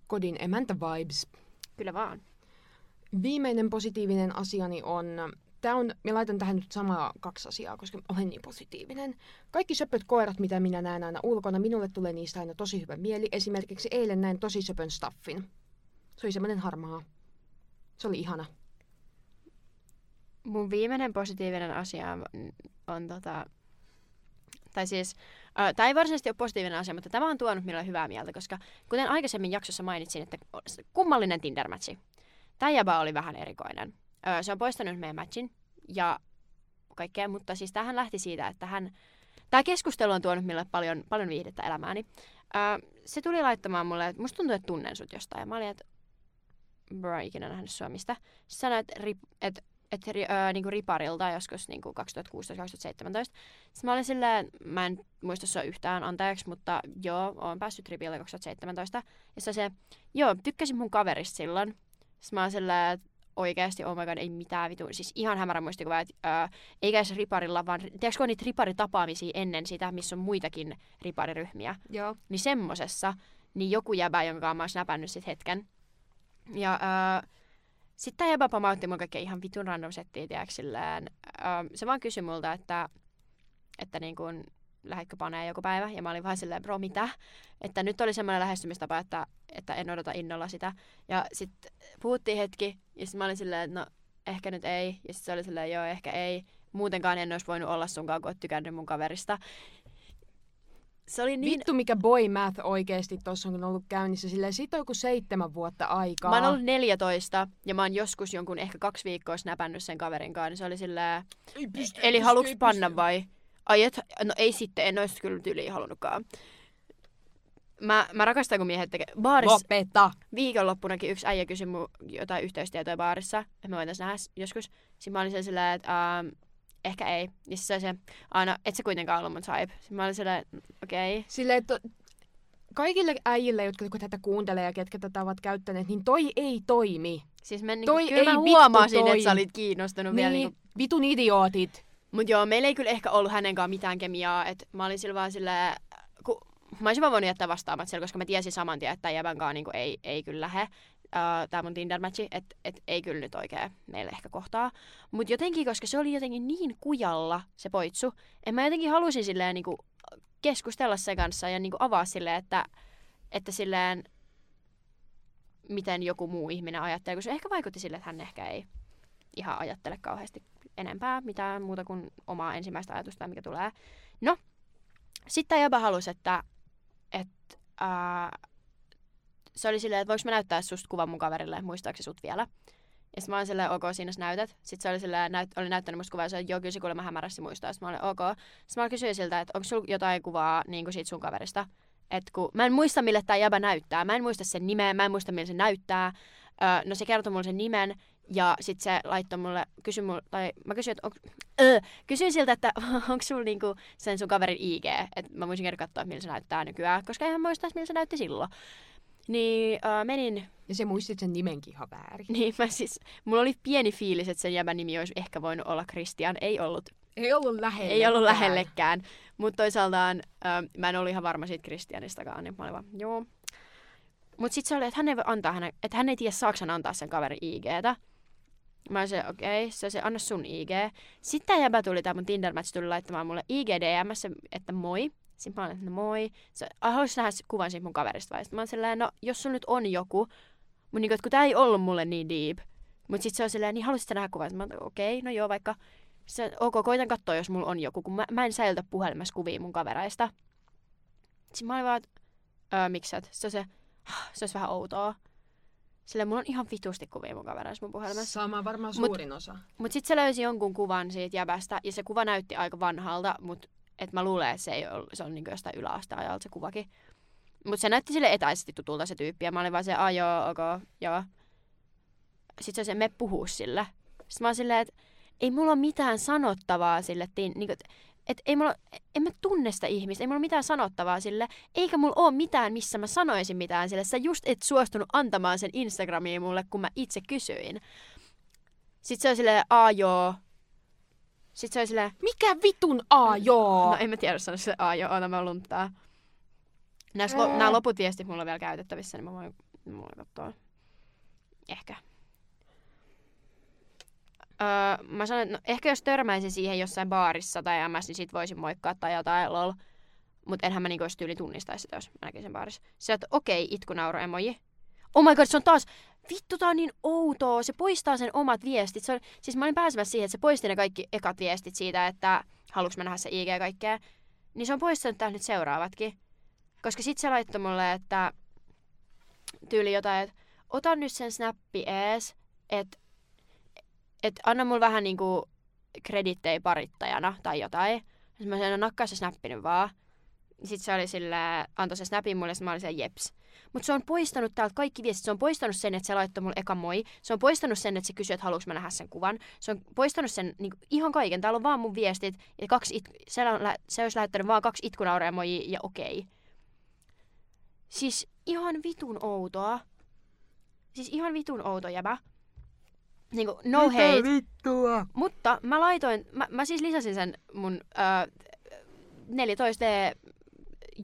Kodin emäntä vibes. Kyllä vaan. Viimeinen positiivinen asiani on, tämä on, minä laitan tähän nyt samaa kaksi asiaa, koska olen niin positiivinen. Kaikki söpöt koirat, mitä minä näen aina ulkona, minulle tulee niistä aina tosi hyvä mieli. Esimerkiksi eilen näin tosi söpön staffin. Se oli semmoinen harmaa. Se oli ihana. Mun viimeinen positiivinen asia on, on tota, tai siis, tämä ei varsinaisesti ole positiivinen asia, mutta tämä on tuonut minulle hyvää mieltä, koska kuten aikaisemmin jaksossa mainitsin, että kummallinen Tinder-matchi. Tämä jäbä oli vähän erikoinen. Äh, se on poistanut meidän matchin ja kaikkea, mutta siis tähän lähti siitä, että hän, tämä keskustelu on tuonut minulle paljon, paljon viihdettä elämääni. Äh, se tuli laittamaan mulle, että musta tuntuu, että tunnen sut jostain. Ja mä olin, että bro, ikinä nähnyt sua mistä. Sanoin, että, rip, että että öö, niinku riparilta joskus niinku 2016-2017. Sitten mä olin silleen, mä en muista sua yhtään, anteeksi, mutta joo, oon päässyt ripiltä 2017. Ja se se, joo, tykkäsin mun kaverista silloin. Sitten mä olin silleen, että oikeasti, oh my god, ei mitään vitu. Siis ihan hämärä muistikuva, että öö, eikä edes riparilla, vaan tiedätkö, on niitä riparitapaamisia ennen sitä, missä on muitakin ripariryhmiä. Joo. Niin semmosessa, niin joku jäbä, jonka mä oon snapannut sit hetken. Ja öö, sitten tämä jäbä pamautti mun kaikkea ihan vitun random settiä, tiedätkö, silleen, öö, se vaan kysyi multa, että, että niin kun, lähdetkö paneen joku päivä, ja mä olin vaan silleen, bro, mitä? Että nyt oli semmoinen lähestymistapa, että, että en odota innolla sitä. Ja sitten puhuttiin hetki, ja sitten mä olin silleen, että no, ehkä nyt ei. Ja sitten se oli silleen, joo, ehkä ei. Muutenkaan en olisi voinut olla sunkaan, kun oot tykännyt mun kaverista. Se oli niin... Vittu mikä boy math oikeesti tossa on ollut käynnissä. Silleen siitä on joku seitsemän vuotta aikaa. Mä oon ollut 14 ja mä oon joskus jonkun ehkä kaksi viikkoa snapannut sen kaverin kanssa. Niin se oli silleen, Ei pysty, eli ei haluuks pysty, panna pysty. vai? Ai et, no ei sitten, en olisi kyllä tyyliin halunnutkaan. Mä, mä rakastan, kun miehet tekee. Baarissa, Lopeta! viikonloppunakin yksi äijä kysyi mun jotain yhteystietoja baarissa, että me voitaisiin nähdä joskus. Sitten mä olin silleen, että ähm, ehkä ei. Ja sitten se se, aina, et sä kuitenkaan ollut mun type. Sitten mä olin silleen, okei. Okay. Silleen, että kaikille äijille, jotka jotka tätä kuuntelee ja ketkä tätä ovat käyttäneet, niin toi ei toimi. Siis mä, niinku, Toi kyllä ei mä huomasin, että sä olit kiinnostunut Niin, vielä niinku vitun idiootit. Mut joo, meillä ei kyllä ehkä ollut hänen kanssaan mitään kemiaa. Et mä olin sillä vaan silleen, kun mä olisin vaan voinut jättää vastaamat siellä, koska mä tiesin saman tien, että jäbän kanssa niinku ei, ei kyllä lähe. Uh, tää mun Tinder-matchi, että et ei kyllä nyt oikein meille ehkä kohtaa. Mutta jotenkin, koska se oli jotenkin niin kujalla se poitsu, että mä jotenkin halusin silleen niinku keskustella sen kanssa ja niinku avaa silleen, että, että silleen miten joku muu ihminen ajattelee, kun se ehkä vaikutti sille, että hän ehkä ei ihan ajattele kauheasti enempää mitään muuta kuin omaa ensimmäistä ajatusta, mikä tulee. No, sitten jäbä halusi, että, että ää, se oli silleen, että voiko mä näyttää susta kuvan mun kaverille, muistaako se sut vielä. Ja sitten mä olin silleen, ok, siinä sä näytät. Sitten se oli silleen, näyt, oli näyttänyt musta kuvaa, ja se oli, joo, kyllä se kuulemma hämärästi muistaa. Sitten mä olin, ok. Sitten mä kysyin siltä, että onko sulla jotain kuvaa niin kuin siitä sun kaverista. että kun mä en muista, mille tämä jäbä näyttää. Mä en muista sen nimeä, mä en muista, millä se näyttää. Öö, no se kertoi mulle sen nimen ja sitten se laittoi mulle, kysy mulle, tai mä kysyin, että on, öö, kysyin siltä, että [laughs] onko sulla niinku sen sun kaverin IG, että mä voisin kertoa katsoa, miltä se näyttää nykyään, koska eihän muista, miltä se näytti silloin. Niin öö, menin, Ja se muistit sen nimenkin ihan väärin. niin mä siis, mulla oli pieni fiilis, että sen jäbän nimi olisi ehkä voinut olla Christian, ei ollut Ei ollut lähellä. ei ollut lähellekään. Mutta toisaaltaan ö, mä en ollut ihan varma siitä Kristianistakaan, niin mä olin vaan, joo. Mutta sitten se oli, että hän ei voi antaa hänen, että hän ei tiedä saako hän antaa sen kaverin IGtä. Mä olisin, okei, okay. se, se anna sun IG. Sitten tämä jäbä tuli, tämä mun tinder match tuli laittamaan mulle IG DMssä, että moi. Sitten mä olin, että no moi. Se haluaisi nähdä kuvan siitä mun kaverista vai? Sitten mä olin silleen, no jos sun nyt on joku, mutta että kun tää ei ollut mulle niin deep. Mutta sitten se on silleen, niin haluaisit sä nähdä kuvan? Sitten mä olin, okei, okay, no joo, vaikka se, ok, koitan katsoa, jos mulla on joku, kun mä, mä en säilytä puhelimessa kuvia mun kavereista. Sitten mä olin vaan, että öö, miksi et? Se, on se, se olisi vähän outoa. Sillä mulla on ihan vitusti kuvia mun kavereista mun puhelimessa. Sama varmaan Mut- suurin osa. Mut sit se löysi jonkun kuvan siitä jäbästä, ja se kuva näytti aika vanhalta, mut et mä luulen, että se, ei ole, se on niinku jostain yläasteajalta se kuvakin. Mut se näytti sille etäisesti tutulta se tyyppi, ja mä olin vaan se, a joo, ok, joo. Sitten se on se, me puhuu sille. Sitten mä oon silleen, että ei mulla ole mitään sanottavaa sille, tiin, niinku, et, et ei mulla, en mä tunne sitä ihmistä, ei mulla mitään sanottavaa sille, eikä mulla ole mitään, missä mä sanoisin mitään sille. Sä just et suostunut antamaan sen Instagramiin mulle, kun mä itse kysyin. Sitten se on silleen, aa joo. Sitten se on silleen, Mikä vitun A, joo? no en mä tiedä sanoa sille, aa joo, ota mä lunttaa. Näis lo, nämä loput viestit mulla on vielä käytettävissä, niin mä voin, mä voin katsoa. Ehkä. Öö, mä sanoin, että no, ehkä jos törmäisin siihen jossain baarissa tai MS, niin sit voisin moikkaa tai jotain lol. Mut enhän mä niinku tyyli tunnistaisi sitä, jos mä näkisin sen baarissa. Se, että okei, okay, itkunauro emoji. Oh my god, se on taas, vittu tää on niin outoa. Se poistaa sen omat viestit. Se on, siis mä olin pääsemässä siihen, että se poisti ne kaikki ekat viestit siitä, että haluuks mä nähdä se IG kaikkea. Niin se on poistanut täältä nyt seuraavatkin. Koska sit se laittoi mulle, että tyyli jotain, että ota nyt sen snappi ees, että et anna mulle vähän niinku kredittejä parittajana tai jotain. Sitten mä sanoin, no nakkaa se snappi nyt vaan. Sitten se oli sillä, antoi se snapin mulle, ja mä olin siellä jeps. Mutta se on poistanut täältä kaikki viestit. Se on poistanut sen, että se laittoi mulle eka moi. Se on poistanut sen, että se kysyi, että haluanko mä nähdä sen kuvan. Se on poistanut sen niin ihan kaiken. Täällä on vaan mun viestit. Ja kaksi it- se, on, lä- se olisi lähettänyt vaan kaksi itkunauraa moi ja okei. Okay. Siis ihan vitun outoa. Siis ihan vitun outo jäbä. Niinku, no hate. vittua? Mutta mä laitoin, mä, mä siis lisäsin sen mun ää, 14D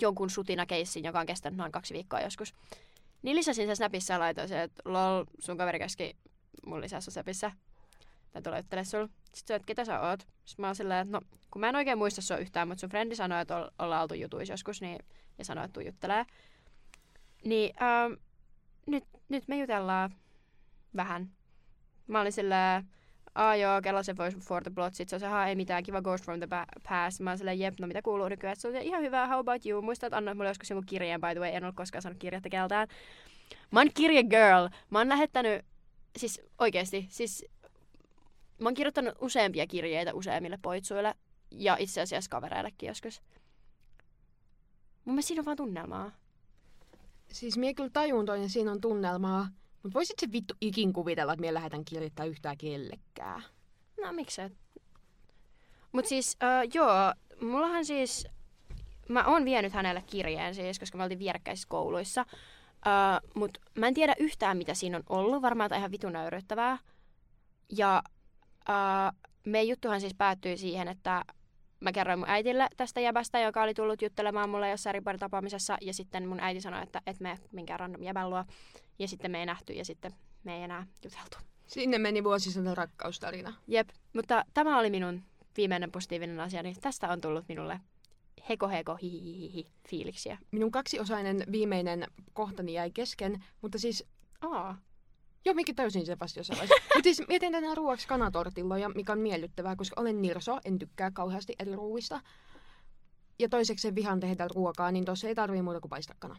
jonkun sutina keissin, joka on kestänyt noin kaksi viikkoa joskus. Niin lisäsin sen Snapissa ja laitoin sen, että lol, sun kaveri käski mun lisää sun Snapissa. Tai tulee juttele sul. Sitten se, että ketä sä oot? Sitten mä oon silleen, että no, kun mä en oikein muista sua yhtään, mutta sun frendi sanoi, että ol- ollaan oltu jutuissa joskus, niin, ja sanoi, että tuu juttelee. Niin ähm, nyt, nyt me jutellaan vähän. Mä olin silleen, aa joo, kello se voice for the plot. Sitten se on se, ei mitään, kiva Ghost from the past. Mä oon silleen, jep, no mitä kuuluu nykyään. Se on ihan hyvä, how about you? Muistat, että annoit mulle joskus jonkun kirjeen, by the way. En ole koskaan saanut kirjettä keltään. Mä oon kirje girl. Mä oon lähettänyt, siis oikeesti, siis mä oon kirjoittanut useampia kirjeitä useimmille poitsuille. Ja itse asiassa kavereillekin joskus. Mun mielestä siinä on vaan tunnelmaa. Siis mie kyllä tajun toinen, siinä on tunnelmaa. Mutta voisit se vittu ikin kuvitella, että mie lähetän kirjoittaa yhtään kellekään. No miksei. Mut siis, uh, joo, mullahan siis, mä oon vienyt hänelle kirjeen siis, koska me oltiin vierekkäisissä kouluissa. Uh, mut mä en tiedä yhtään, mitä siinä on ollut. Varmaan jotain ihan vitun nöyryttävää. Ja uh, meidän juttuhan siis päättyi siihen, että mä kerroin mun äitille tästä jäbästä, joka oli tullut juttelemaan mulle jossain riparitapaamisessa. Ja sitten mun äiti sanoi, että et me minkään random jäbän luo. Ja sitten me ei nähty ja sitten me ei enää juteltu. Sinne meni vuosisata rakkaustarina. Jep, mutta tämä oli minun viimeinen positiivinen asia, niin tästä on tullut minulle heko heko hihihihi fiiliksiä. Minun kaksiosainen viimeinen kohtani jäi kesken, mutta siis Aa, Joo, mikä täysin se vasta jossain vaiheessa. Mutta siis mietin tänään ruoaksi kanatortilloja, mikä on miellyttävää, koska olen nirso, en tykkää kauheasti eri ruuista. Ja toiseksi sen vihan tehdä ruokaa, niin tossa ei tarvii muuta kuin paistaa kana.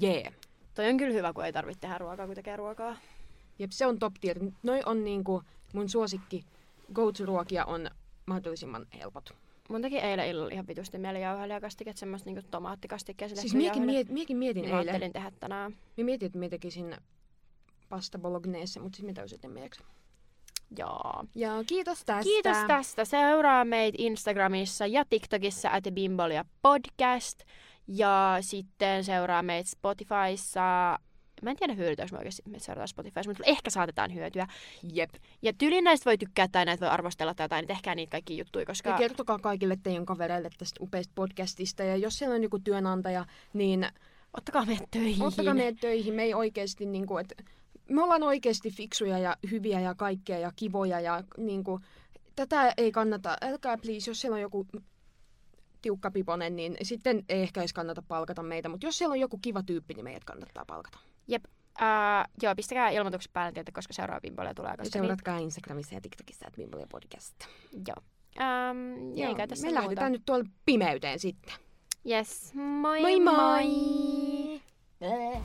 Jee. Yeah. toi on kyllä hyvä, kun ei tarvitse tehdä ruokaa, kun tekee ruokaa. Jep, se on top tier. Noi on niinku mun suosikki go-to-ruokia on mahdollisimman helpot. mun teki eilen illalla ihan vitusti mieli jauhelijakastiketta, semmoista niinku tomaattikastikkeeseen Siis miekin, miet, miekin mietin niin mä eilen. ajattelin tehdä tänään. Mä mietin, että mä tekisin pasta bolognese, mutta sitten mä täysin en mieleksi. Joo. Ja kiitos tästä. Kiitos tästä. Seuraa meitä Instagramissa ja TikTokissa at Bimbolia podcast. Ja sitten seuraa meitä Spotifyssa. Mä en tiedä hyödytäänkö me oikeasti, että meitä seurataan Spotifyssa, mutta ehkä saatetaan hyötyä. Jep. Ja tyylin näistä voi tykkää tai näitä voi arvostella tai jotain, niin tehkää niitä kaikki juttuja, Ja koska... kertokaa kaikille teidän kavereille tästä upeasta podcastista. Ja jos siellä on joku työnantaja, niin Ottakaa meidät töihin. ottakaa meidät töihin. Me ei oikeasti, niin kuin, että me ollaan oikeasti fiksuja ja hyviä ja kaikkea ja kivoja. Ja niin kuin, tätä ei kannata, älkää please, jos siellä on joku tiukka piponen, niin sitten ei ehkä edes kannata palkata meitä. Mutta jos siellä on joku kiva tyyppi, niin meidät kannattaa palkata. Jep. Uh, joo, pistäkää ilmoitukset päälle, tietä, koska seuraava Bimbolia tulee. Koska seuratkaa Instagramissa ja TikTokissa, että Bimbolia podcast. Niin, joo. Um, ja eikä tässä me muuta. lähdetään nyt tuolle pimeyteen sitten. Yes, moi Moi moi! moi! moi.